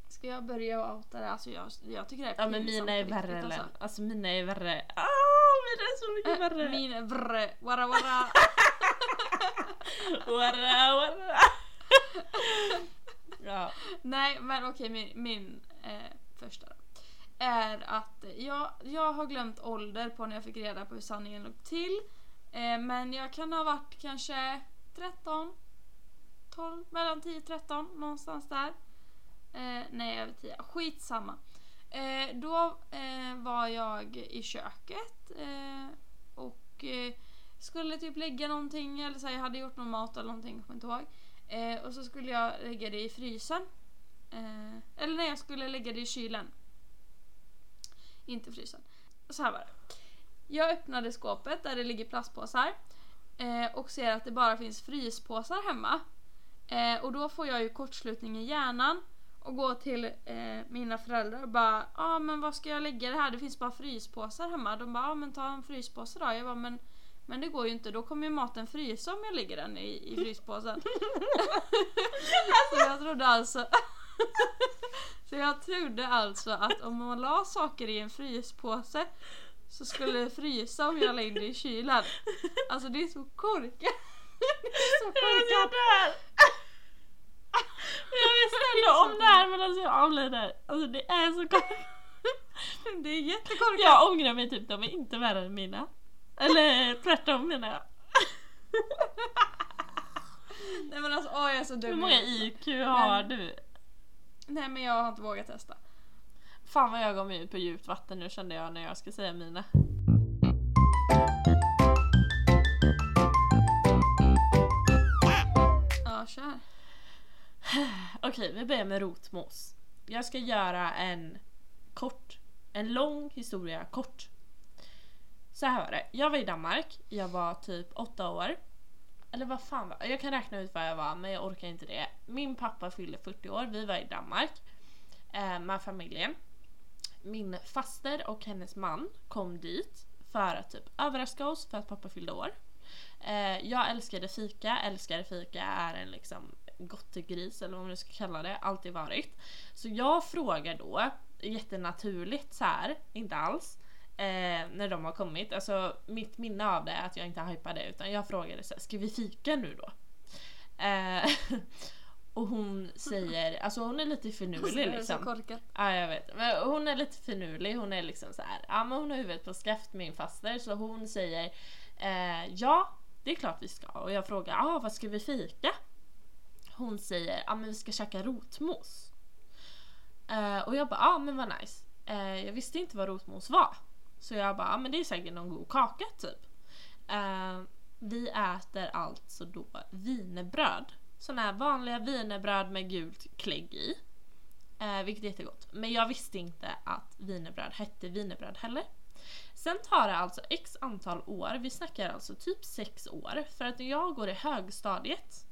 Ska jag börja och outa det? Alltså jag, jag tycker det är Ja men mina är värre riktigt, Ellen. alltså. Alltså mina är värre. Ah, mina är så mycket Äh, värre. Min är vrre, wara wara. Wara, wara. ja. Nej men okej min, min eh, första då. Är att jag, jag har glömt ålder på när jag fick reda på hur sanningen låg till. Eh, men jag kan ha varit kanske 13, 12, mellan 10 och 13 någonstans där. Eh, nej över 10, skitsamma. Eh, då eh, var jag i köket eh, och eh, skulle typ lägga någonting eller så här, jag hade gjort någon mat eller någonting, jag kommer inte ihåg. Eh, och så skulle jag lägga det i frysen. Eh, eller nej, jag skulle lägga det i kylen. Inte frysen. Så här var det. Jag öppnade skåpet där det ligger plastpåsar eh, och ser att det bara finns fryspåsar hemma. Eh, och då får jag ju kortslutning i hjärnan och går till eh, mina föräldrar och bara ja ah, men vad ska jag lägga det här? Det finns bara fryspåsar hemma. De bara ja ah, men ta en fryspåse då. Jag bara men men det går ju inte, då kommer ju maten frysa om jag lägger den i, i fryspåsen. så jag trodde alltså Så jag trodde alltså att om man la saker i en fryspåse så skulle det frysa om jag la in det i kylen. Alltså det är så korkat. Det är så Jag korkat. Jag vill ställa om det här medan jag avlider. Alltså det är så korkat. Det är jättekorkat. Jag ångrar mig typ, de är inte värre än mina. Eller tvärtom menar jag. Nej men alltså åh jag är så dum. Hur många IQ har Men- du? Nej men jag har inte vågat testa. Fan vad jag gav mig ut på djupt vatten nu kände jag när jag ska säga mina. Ja kör. Okej, vi börjar med rotmos. Jag ska göra en kort, en lång historia kort. Så här var det. Jag var i Danmark, jag var typ åtta år. Eller vad fan var jag? kan räkna ut vad jag var men jag orkar inte det. Min pappa fyllde 40 år, vi var i Danmark eh, med familjen. Min faster och hennes man kom dit för att typ överraska oss för att pappa fyllde år. Eh, jag älskade fika, älskade fika är en liksom gottegris eller vad man nu ska kalla det, alltid varit. Så jag frågar då, jättenaturligt så här, inte alls, eh, när de har kommit. Alltså mitt minne av det är att jag inte hypade utan jag frågade så här, ska vi fika nu då? Eh, Och hon säger, alltså hon är lite finurlig Det är så liksom. Ja jag vet. Men hon är lite finurlig. Hon är liksom så här. Ja men hon har huvudet på skaft min faster. Så hon säger eh, Ja det är klart vi ska. Och jag frågar ah, vad ska vi fika? Hon säger ja men vi ska käka rotmos. Eh, och jag bara ja men vad nice. Eh, jag visste inte vad rotmos var. Så jag bara ja men det är säkert någon god kaka typ. Uh, vi äter alltså då wienerbröd. Sådana här vanliga wienerbröd med gult klägg i. Uh, vilket är jättegott. Men jag visste inte att wienerbröd hette wienerbröd heller. Sen tar det alltså x antal år, vi snackar alltså typ sex år, för att när jag går i högstadiet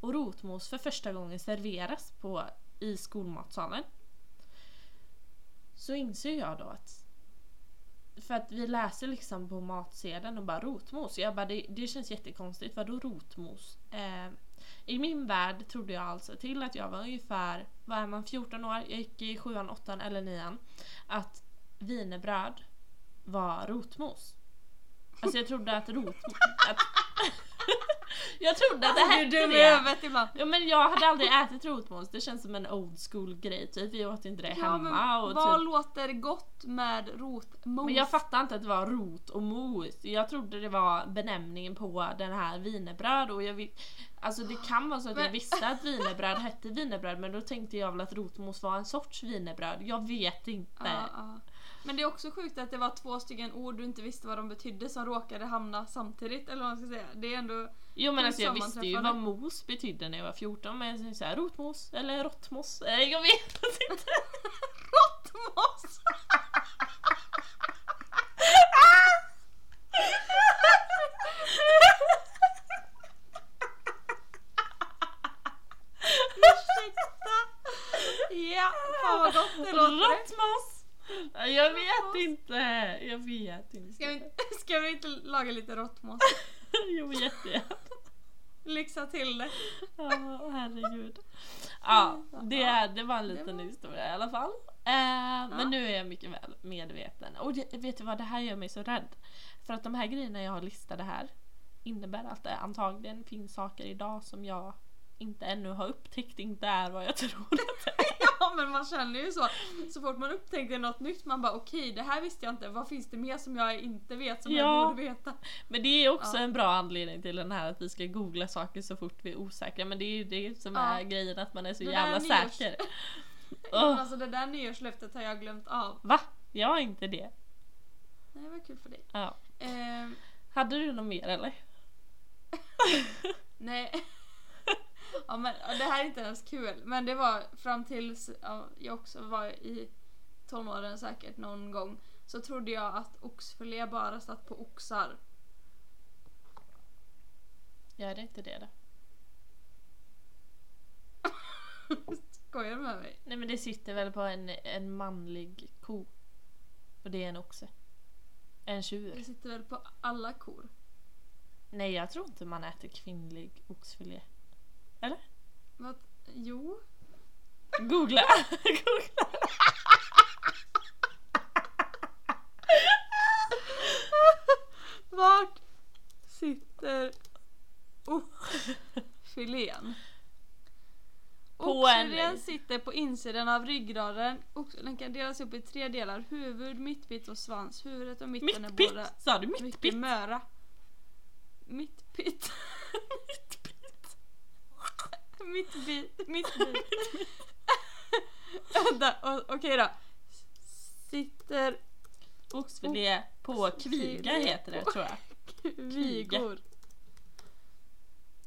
och rotmos för första gången serveras på, i skolmatsalen så inser jag då att för att vi läser liksom på matsedeln och bara rotmos. Jag bara det, det känns jättekonstigt. Vadå rotmos? Eh, I min värld trodde jag alltså till att jag var ungefär, vad är man, 14 år, jag gick i sjuan, åttan eller nian. att wienerbröd var rotmos. Alltså jag trodde att rotmos... Att, jag trodde att det Du hette det. huvudet ibland. Ja men jag hade aldrig ätit rotmos, det känns som en old school grej typ. Vi åt inte det Ja, hemma och vad typ låter gott med rotmos? men jag fattade inte att det var rot och mos. Jag trodde det var benämningen på den här wienerbröd och jag vet, Alltså det kan vara så att jag Men- visste att wienerbröd hette wienerbröd men då tänkte jag väl att rotmos var en sorts wienerbröd. Jag vet inte. Ja, ja. Men det är också sjukt att det var två stycken ord du inte visste vad de betydde som råkade hamna samtidigt eller vad man ska säga. Det är ändå... Jo men alltså jag visste ju vad mos betydde när jag var 14 men tänkte såhär rotmos eller råttmos. Eh, Jag vet inte. Råttmos! Ursäkta! Ja, fan vad gott det låter. Råttmos! Jag vet inte. Jag vet inte. Ska vi, inte- ska vi inte laga lite råttmos? Jo jättegärna. Lyxa till det. Ja, herregud. Ja, det, det var en liten var- historia i alla fall. Eh, Men nu är jag mycket väl medveten. Och det, vet du vad, det här gör mig så rädd. För att de här grejerna jag har listade här innebär att det antagligen finns saker idag som jag inte ännu har upptäckt inte är vad jag tror att det är. Ja men man känner ju så. Så fort man upptäcker något nytt man bara okej det här visste jag inte. Vad finns det mer som jag inte vet som Ja. jag borde veta? Men det är också Ja. en bra anledning till den här att vi ska googla saker så fort vi är osäkra. Men det är ju det som Ja. är grejen att man är så Det jävla säker. Åh, alltså det där nyårslöftet har jag glömt av. va? Jag har inte det. Nej, var kul för dig. Ja. Ehm, Hade du något mer eller? nej. Ja, men, det här är inte ens kul. Men det var fram tills ja, jag också var i tonåren säkert någon gång. Så trodde jag att oxfilé bara satt på oxar. Gör det inte det då? Skojar du med mig? Nej men det sitter väl på en, en manlig ko. Och det är en oxe. En Det tjur. sitter väl på alla kor? Nej jag tror inte man äter kvinnlig oxfilé. Vad? Jo. Googla! Googla! Vart sitter oxfilén? På en- Oxfilén sitter på insidan av ryggraden. Den kan delas upp i tre delar. Huvud, mittpitt och svans. Huvudet och mitten är Mittpitt! båda Sa du mycket mittpitt? möra. Mittpitt. Mittbit. Mittbit. Vänta, o- okej då. Sitter Oxfilé på kviga heter det tror jag. vigor.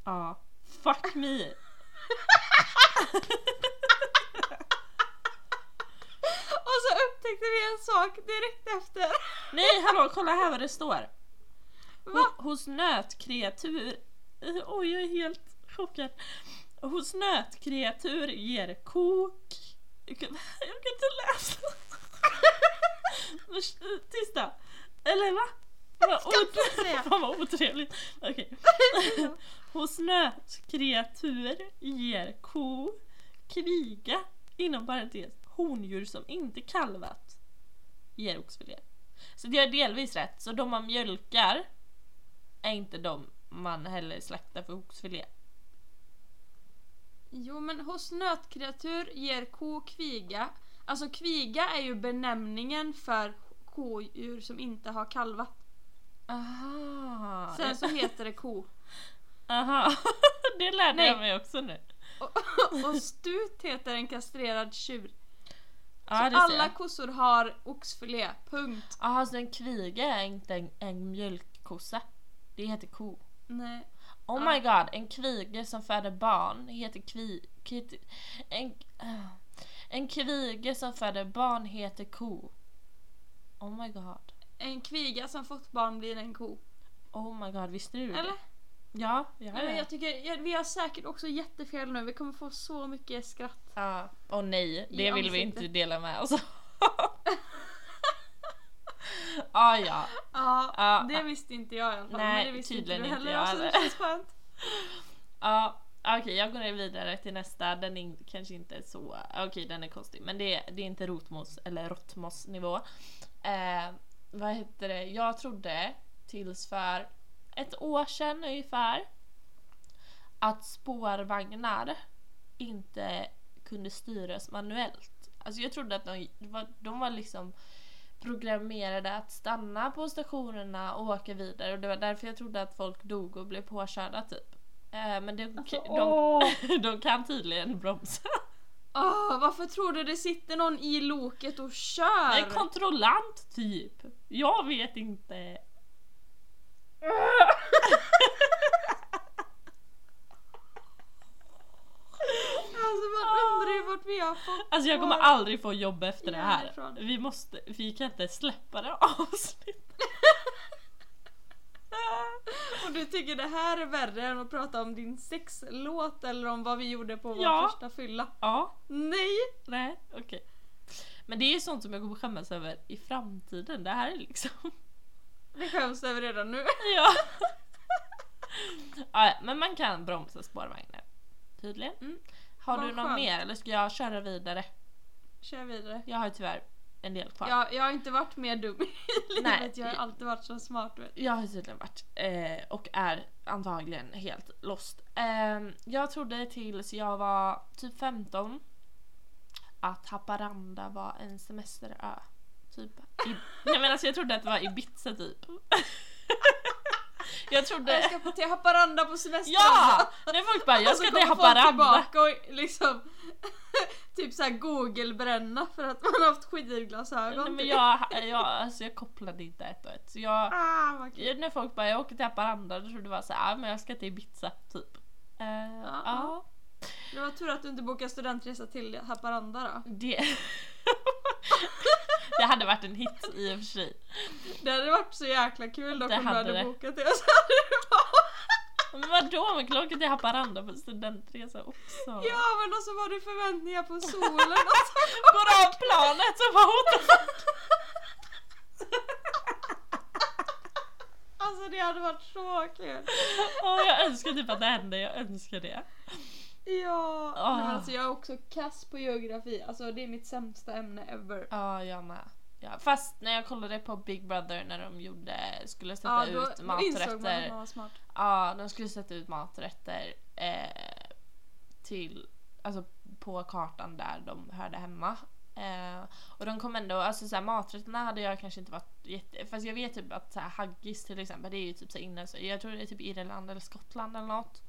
Ja. Fuck me. Och så upptäckte vi en sak direkt efter. Nej hallå kolla här vad det står. Va? Ho- Hos nötkreatur... Oj, jag är helt chockad. Hos nötkreatur ger kok... Jag kan jag kan inte läsa. Tysta. Eller va? Fan vad otrevligt. Okej. Hos nötkreatur ger ko kviga inom parentes hondjur som inte kalvat ger oxfilé. Så det är delvis rätt. Så de man mjölkar är inte de man heller slaktar för oxfilé. Jo men hos nötkreatur ger ko kviga. Alltså kviga är ju benämningen för kodjur som inte har kalvat. Aha. Sen så heter det ko. Aha. det lärde Nej. jag mig också nu. Och, och stut heter en kastrerad tjur. Ja, så alla kossor har oxfilé, punkt. Jaha, så en kviga är inte en, en mjölkkossa? Det heter ko. Nej. Oh my god, en kvige som föder barn heter kvi... En, en kvige som föder barn heter ko. Oh my god. En kviga som fått barn blir en ko. Oh my god, visste du det? Eller? Ja, ja, Ja, jag tycker, ja, vi har säcket också jättefel nu. Vi kommer få så mycket skratt. ja. Åh nej, det vill vi inte dela med oss. ah, ja. Ja, Ja. det visste inte jag i alla fall. Nej, men det visste tydligen inte du inte heller. jag så det heller. känns skönt. Ja, okej jag går vidare till nästa. Den är kanske inte så... Okej den är konstig men det, är- det är inte rotmos eller råttmos nivå. Eh, vad heter det? Jag trodde tills för ett år sedan ungefär att spårvagnar inte kunde styras manuellt. Alltså jag trodde att de var, de var liksom programmerade att stanna på stationerna och åka vidare och det var därför jag trodde att folk dog och blev påkörda typ. Eh, men de, Alltså, de, åh. de kan tydligen bromsa. Åh, varför tror du det sitter någon i loket och kör? En kontrollant typ. Jag vet inte. Alltså man undrar ju vart vi har fått Alltså jag kommer aldrig få jobb efter det här. Vi måste, vi kan inte släppa det avsnittet. Och du tycker det här är värre än att prata om din sexlåt eller om vad vi gjorde på vår Ja. första fylla? Ja, Nej! nej, okej. Men det är sånt som jag kommer skämmas över i framtiden. Det här är liksom... Det skäms över redan nu. Ja. ja, men man kan bromsa spårvagnar. Tydligen. Mm. Har Vad du något skönt. mer eller ska jag köra vidare? Kör vidare. Jag har ju tyvärr en del kvar. Jag, jag har inte varit mer dum i livet. Nej. Jag har alltid varit så smart. Vet. Jag har tydligen varit eh, och är antagligen helt lost. Eh, jag trodde tills jag var typ 15 att Haparanda var en semesterö. Typ. I, nej men alltså jag trodde att det var Ibiza typ. jag Jag trodde... ska på till Haparanda på semester. Ja! När folk bara jag ska till Haparanda. och liksom typ såhär google-bränna för att man har haft skidglasögon. Nej, men typ. jag, jag, alltså jag kopplade inte ett och ett. Så jag, Ah, när folk bara jag åker till Haparanda då trodde det var så här, ah, men jag ska till Ibiza typ. Eh, Ja. ja. Det var tur att du inte bokade studentresa till Haparanda då. Det... det hade varit en hit i och för sig. Det hade varit så jäkla kul dock Det om du hade det. bokat det. Så hade det bara... Men vadå, man kan åka till Haparanda på studentresa också. Ja men och så var det förväntningar på solen och så Går av planet så bara what the fuck? Alltså det hade varit så kul. Åh, jag önskar typ att det hände, jag önskar det. Ja. Nej, men alltså jag är också kass på geografi. Alltså det är mitt sämsta ämne ever. Ja, jag med. Ja, fast när jag kollade på Big Brother när de gjorde, skulle sätta Ja, då, ut man maträtter. man smart. Ja, de skulle sätta ut maträtter eh, till, alltså på kartan där de hörde hemma. Eh, och de kom ändå, alltså såhär, maträtterna hade jag kanske inte varit jätte, fast jag vet typ att såhär, haggis till exempel, det är ju typ så inne, så jag tror det är typ Irland eller Skottland eller något.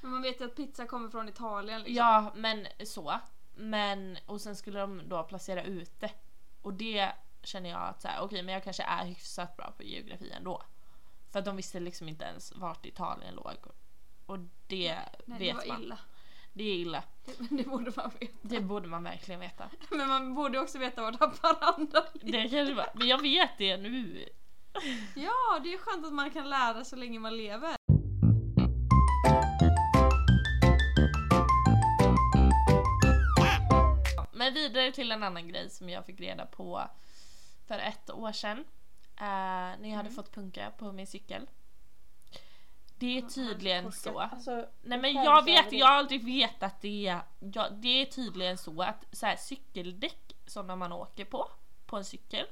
Men man vet ju att pizza kommer från Italien liksom. Ja, men så. Men, och sen skulle de då placera ut det. Och det känner jag att såhär, okej men jag kanske är hyfsat bra på geografi ändå. För att de visste liksom inte ens vart Italien låg. Och det Nej, det vet var man. illa. Det är illa. Det, men det borde man veta. Det borde man verkligen veta. Men man borde också veta vart Haparanda ligger. Det kanske var, men jag vet det nu. Ja, det är skönt att man kan lära så länge man lever. Men vidare till en annan grej som jag fick reda på för ett år sedan. Uh, när jag hade Mm. fått punka på min cykel. Det är tydligen så. Alltså, Nej men jag vet, jag har aldrig vetat det. Ja, det är tydligen så att så här, cykeldäck som man åker på, på en cykel.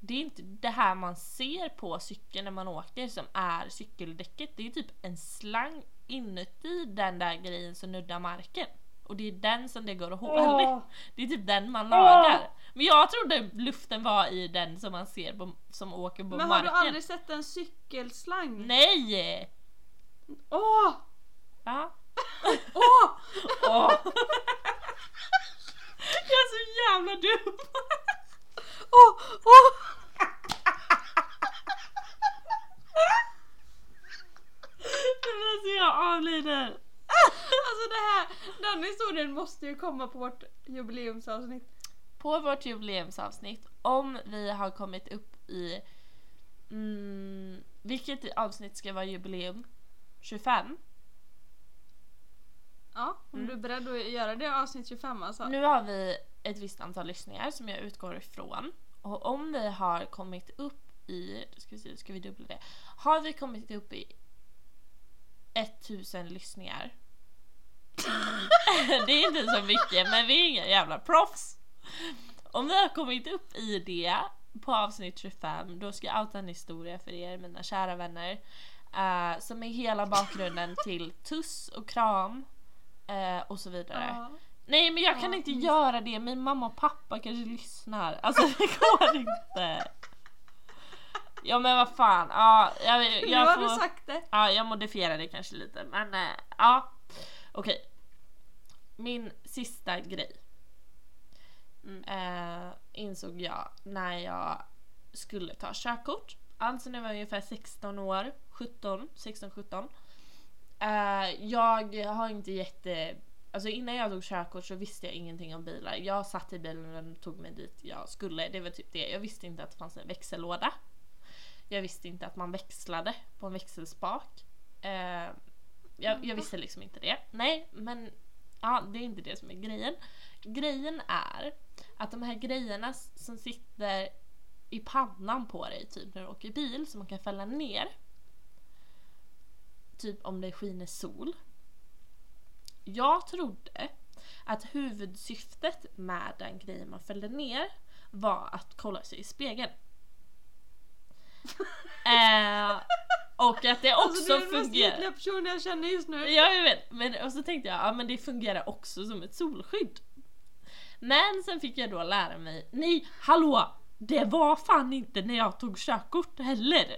Det är inte det här man ser på cykeln när man åker som är cykeldäcket. Det är typ en slang inuti den där grejen som nuddar marken. Och det är den som det går att Åh. hålla. Det är typ den man lagar. Men jag trodde luften var i den som man ser på, som åker på Men har marken. du aldrig sett en cykelslang? Nej! Åh! Va? Åh! Åh. Jag är så jävla dum! Åh! Åh! Men alltså jag avlider. Alltså det här, den historien måste ju komma på vårt jubileumsavsnitt. På vårt jubileumsavsnitt, om vi har kommit upp i... Mm, vilket avsnitt ska vara jubileum? 25? Ja, om Mm. du är beredd att göra det avsnitt 25 alltså. Nu har vi ett visst antal lyssningar som jag utgår ifrån. Och om vi har kommit upp i, ska vi se, ska vi dubbla det. Har vi kommit upp i 1000 lyssningar. det är inte så mycket men vi är inga jävla proffs. Om vi har kommit upp i det på avsnitt 25 då ska jag outa en historia för er mina kära vänner. eh, som är hela bakgrunden till tuss och kram eh, och så vidare. Ja. Nej men jag kan Ja, inte göra det, min mamma och pappa kanske lyssnar. Alltså det går inte. Ja men vad fan, ja, jag, jag, har får, du sagt det. ja, jag modifierar det kanske lite men eh, ja. Okej. Min sista grej. Mm. Eh, insåg jag när jag skulle ta körkort. Alltså när jag var ungefär 16 år, 17, 16, 17. Eh, jag har inte jätte... Alltså innan jag tog körkort så visste jag ingenting om bilar. Jag satt i bilen och tog mig dit jag skulle. Det var typ det. Jag visste inte att det fanns en växellåda. Jag visste inte att man växlade på en växelspak. Eh, jag, jag visste liksom inte det. Nej, men ja, det är inte det som är grejen. Grejen är att de här grejerna som sitter i pannan på dig typ när du åker bil som man kan fälla ner. Typ om det skiner sol. Jag trodde att huvudsyftet med den grejen man fällde ner var att kolla sig i spegeln. eh, och att det också alltså, du är den mest fungerar. ytliga personen jag känner just nu. Ja, jag vet. Men, och så tänkte jag, ja men det fungerar också som ett solskydd. Men sen fick jag då lära mig, nej hallå! Det var fan inte när jag tog körkort heller.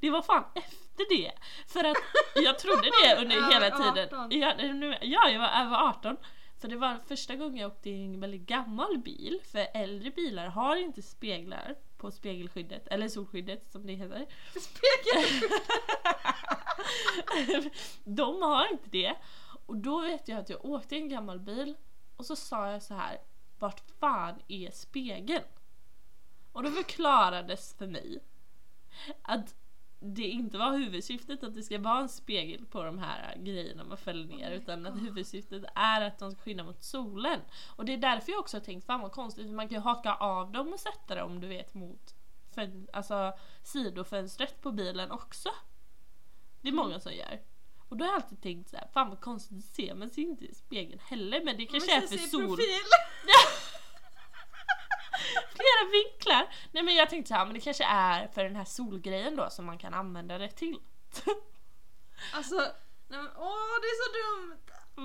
Det var fan efter det. För att jag trodde det under hela 18. tiden. Ja, nu, ja, jag var över 18. För det var första gången jag åkte i en väldigt gammal bil. För äldre bilar har inte speglar på spegelskyddet, eller solskyddet som det heter. Spegel. De har inte det. Och då vet jag att jag åkte i en gammal bil och så sa jag så här. Vart fan är spegeln? Och då förklarades för mig att det inte var huvudsyftet att det ska vara en spegel på de här grejerna man fäller ner utan att huvudsyftet är att de ska skydda mot solen. Och det är därför jag också har tänkt, fan vad konstigt, för man kan ju haka av dem och sätta dem du vet mot alltså, sidofönstret på bilen också. Det är många som gör. Och då har jag alltid tänkt så här, fan vad konstigt ser man ser inte i spegeln heller men det kanske är för sol. profil. Flera vinklar! Nej men jag tänkte så här, men det kanske är för den här solgrejen då som man kan använda det till. Alltså, nej men, åh det är så dumt.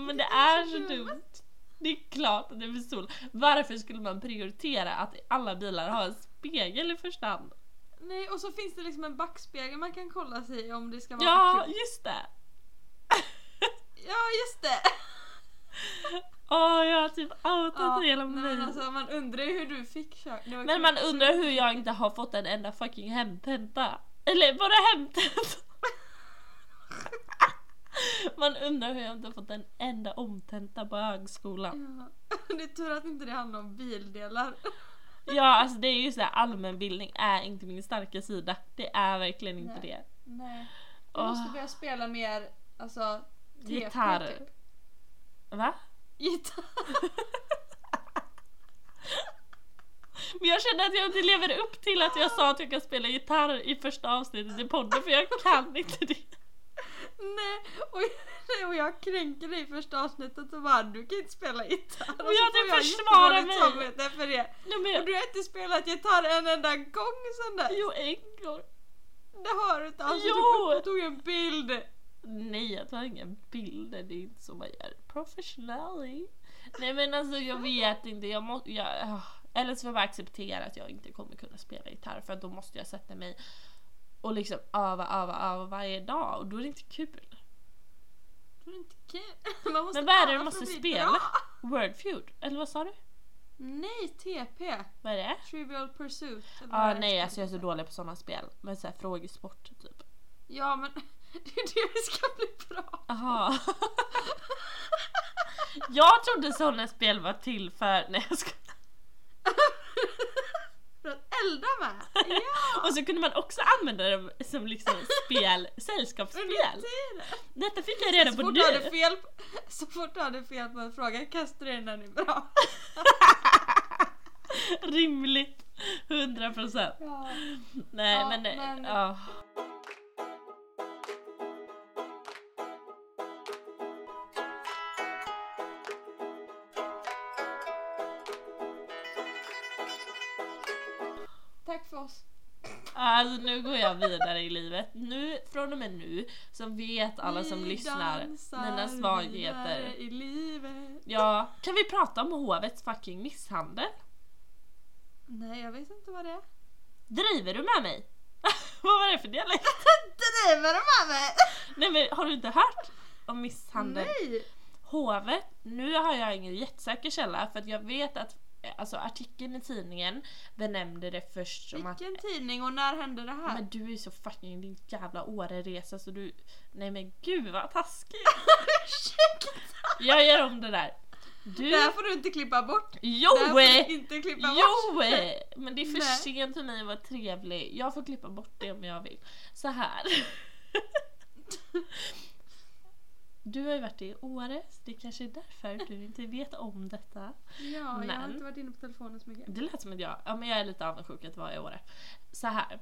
Men det är så dumt. Det är klart att det är för sol. Varför skulle man prioritera att alla bilar har en spegel i första hand? Nej, och så finns det liksom en backspegel man kan kolla sig i om det ska vara Ja, just det! Ja, just det! Åh, jag har typ outat Ja, hela mig. men alltså, man undrar ju hur du fick kör. det var Men kul. man undrar hur jag inte har fått en enda fucking hemtenta. Eller bara hemtenta. Man undrar hur jag inte har fått en enda omtenta på högskolan. Ja. Det är tur att inte det handlar om bildelar. Ja, alltså det är ju såhär allmänbildning är inte min starka sida. Det är verkligen inte Nej. det. Nej. Åh. måste börja spela mer, alltså... Gitarr. Typ. Va? Gitarr. Men jag känner att jag inte lever upp till att jag sa att jag kan spela gitarr i första avsnittet i podden för jag kan inte det. Nej, och, nej, och jag kränker dig i första avsnittet och bara du kan inte spela gitarr. Och Men så jag får tänkte försvara mig. samvete för det. Nej, men Och jag, du har inte spelat gitarr en enda gång sen dess. jo, en gång. Det har du inte. Alltså Jo. du och tog en bild. Nej, jag tar inga bilder. Det är inte så man gör professionally. Nej men alltså jag vet inte. Jag må, jag, ah. eller så får jag bara acceptera att jag inte kommer kunna spela gitarr för då måste jag sätta mig och liksom öva, öva, öva varje dag och då är det inte kul. Det är inte kul. Man måste Men vad är det du måste spela? Wordfeud? Eller vad sa du? Nej, TP. Vad är det? Trivial Pursuit. Ja ah, det nej alltså jag är så dålig på sådana spel. Men såhär frågesport typ. Ja men det är det vi ska bli bra Aha. jag trodde sådana spel var till för... Nej jag ska... För att elda med. Ja! Och så kunde man också använda dem som liksom spel, sällskapsspel. Detta fick jag reda Så på nu. fel, så fort du hade fel på en fråga kastar du in den i bra. Rimligt. 100 procent. Ja. Nej Ja, men, men- ja. Alltså nu går jag vidare i livet. Nu, från och med nu så vet alla som Vi lyssnar mina svagheter. i livet. Ja, kan vi prata om hovets fucking misshandel? Nej jag vet inte vad det är. Driver du med mig? Vad var det för dialekt? Driver du med mig? Nej men har du inte hört om misshandel? Nej! Hovet, nu har jag ingen jättesäker källa för att jag vet att alltså, artikeln i tidningen benämnde det först som att Vilken tidning och när hände det här? men du är så fucking din jävla Åre-resa så du... Nej men gud vad taskig! Ursäkta! Jag gör om det där. Du... Det här får du inte klippa bort. Jo! Inte klippa Jo! bort. Men det är för Nej. sent för mig att vara trevlig. Jag får klippa bort det om jag vill. Så här. Du har ju varit i Åre, så det kanske är därför du inte vet om detta. Ja, jag har Men- inte varit inne på telefonen så mycket. Det lät som att jag, ja men jag är lite avundsjuk att vara i Åre. Så här.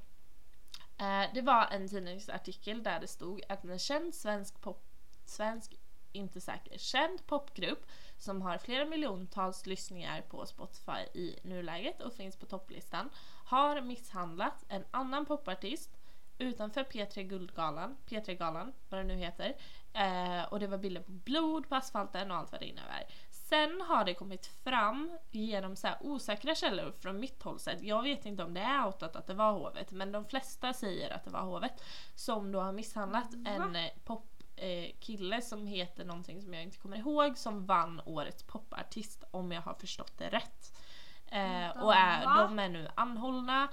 Eh, det var en tidningsartikel där det stod att en känd svensk pop, svensk, inte säker, känd popgrupp som har flera miljontals lyssningar på Spotify i nuläget och finns på topplistan har misshandlat en annan popartist utanför P3 Guldgalan, P3-galan, vad det nu heter. Eh, och det var bilder på blod på asfalten och allt vad det innebär. Sen har det kommit fram genom så osäkra källor från mitt håll sett. Jag vet inte om det är outat att det var hovet men de flesta säger att det var hovet. Som då har misshandlat Va? en eh, popkille eh, kille som heter någonting som jag inte kommer ihåg som vann årets popartist om jag har förstått det rätt. Eh, och är, de är nu anhållna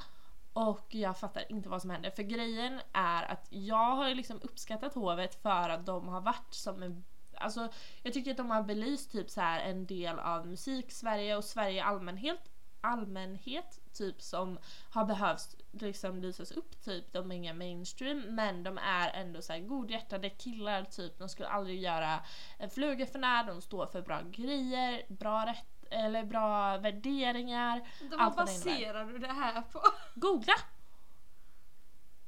och jag fattar inte vad som händer. För grejen är att jag har liksom uppskattat hovet för att de har varit som en Alltså jag tycker att de har belyst typ så här en del av musik-Sverige och Sverige i allmänhet, allmänhet typ som har behövt liksom lysas upp typ. De är inga mainstream men de är ändå så här godhjärtade killar typ. De skulle aldrig göra en fluga för när, de står för bra grejer, bra rätt eller bra värderingar. Vad baserar du det här på? Googla!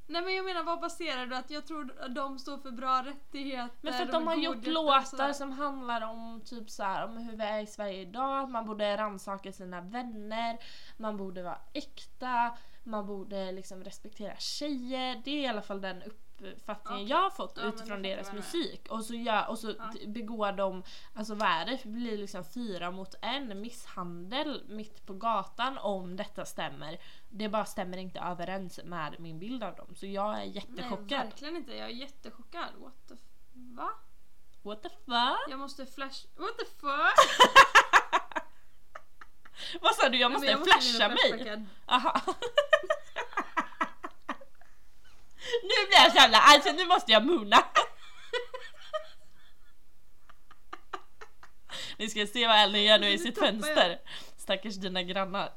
Nej men jag menar vad baserar du att jag tror att de står för bra rättigheter? Men för att de har gjort låtar som handlar om typ så här, om hur vi är i Sverige idag, man borde rannsaka sina vänner, man borde vara äkta, man borde liksom respektera tjejer. Det är i alla fall den uppfattningen Okej. jag har fått Ja, utifrån deras musik. Och så, gör, och så Ja. begår de, alltså vad är det? Det blir liksom fyra mot en misshandel mitt på gatan om detta stämmer. Det bara stämmer inte överens med min bild av dem. Så jag är Nej jättechockad. verkligen inte, jag är jättechockad. What the Va? What the fuck? Jag måste flash... What the fuck? Vad sa du? Jag Nej, måste men jag flasha bli mig? Aha. nu blir jag så jävla alltså nu måste jag moona. Ni ska se vad Ellen gör nu i sitt fönster. Stackars dina grannar.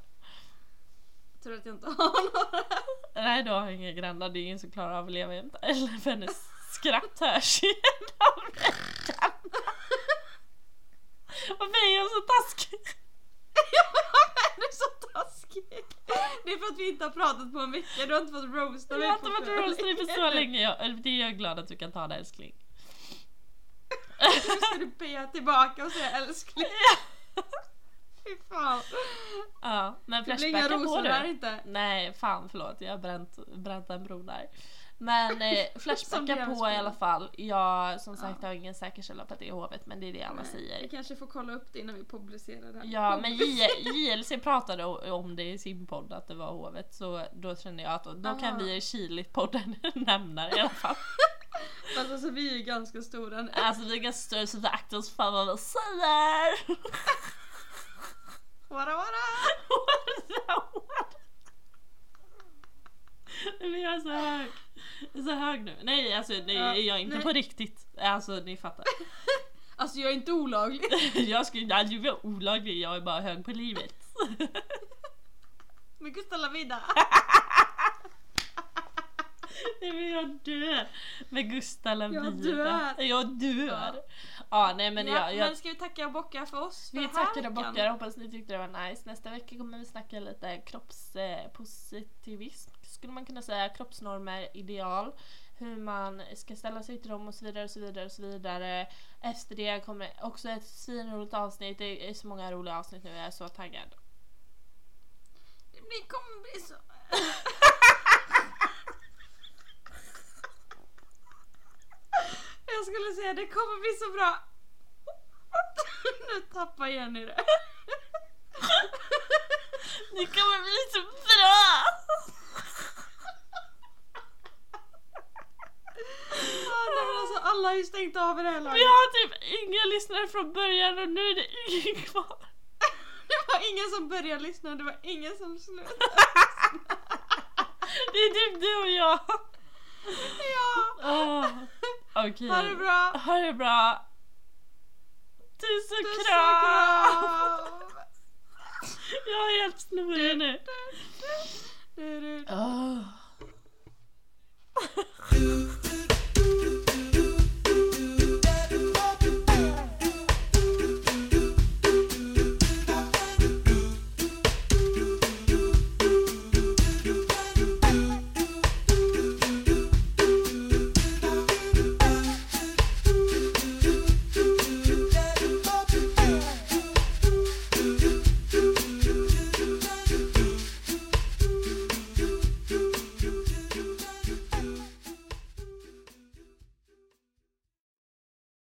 Tur att jag inte har några. Nej du har inga grannar, det är ingen som klarar av att leva jämt. Eller för hennes skratt hörs genom veckan. Varför är jag så taskig? Ja, men är du så taskig? Det är för att vi inte har pratat på en vecka, du har inte fått roasta Jag mig har inte varit för roastad för så länge. Jag, det är jag glad att du kan ta det älskling. Nu ska du be tillbaka och säga älskling. Fy fan. Ja, men flashbacka på du. inte. Nej, fan förlåt. Jag har bränt, bränt en bro där. Men eh, Som Flashbacka deras på i alla fall. Jag som sagt Ja. har ingen säker källa på att det är hovet men det är det alla Nej, säger. Vi kanske får kolla upp det innan vi publicerar det här. Ja men JLC pratade om det i sin podd att det var hovet så då kände jag att då, då kan vi i Chilit-podden nämna det i alla fall. Fast alltså vi är ju ganska stora nu. Alltså vi kan stå så vi aktar oss för vad vi säger. Wara wara! Nej, men jag är så hög. Så hög nu. Nej alltså nej, Ja, jag är inte nej. på riktigt. Alltså ni fattar. Alltså jag är inte olaglig. jag skulle aldrig vara olaglig, jag är bara hög på livet. Men gusta la vida. Nej men jag dör. Med Gustav Lavida. Jag dör. Jag dör. Ja. Ja nej men ja, jag, jag Men ska vi tacka och bocka för oss för Vi tackar och bockar, hoppas ni tyckte det var nice. Nästa vecka kommer vi snacka lite kroppspositivism, skulle man kunna säga. Kroppsnormer, ideal, hur man ska ställa sig till dem och så vidare och så vidare och så vidare. Efter det kommer också ett svinroligt avsnitt, det är så många roliga avsnitt nu, jag är så taggad. Det blir- kommer bli så... Jag skulle säga det kommer bli så bra. Nu tappar Jenny det. Det kommer bli så bra! alltså alla har ju stängt av i det här laget. Vi har typ inga lyssnare från början och nu är det ingen kvar. Det var ingen som började lyssna det var ingen som slutade lyssna. Det är typ du och jag. Ja. Ah, oh, okay. Ha det bra. Ha det bra. Tusen, Tusen kram. kram. Jag är helt snorig nu. Du, du, du, oh.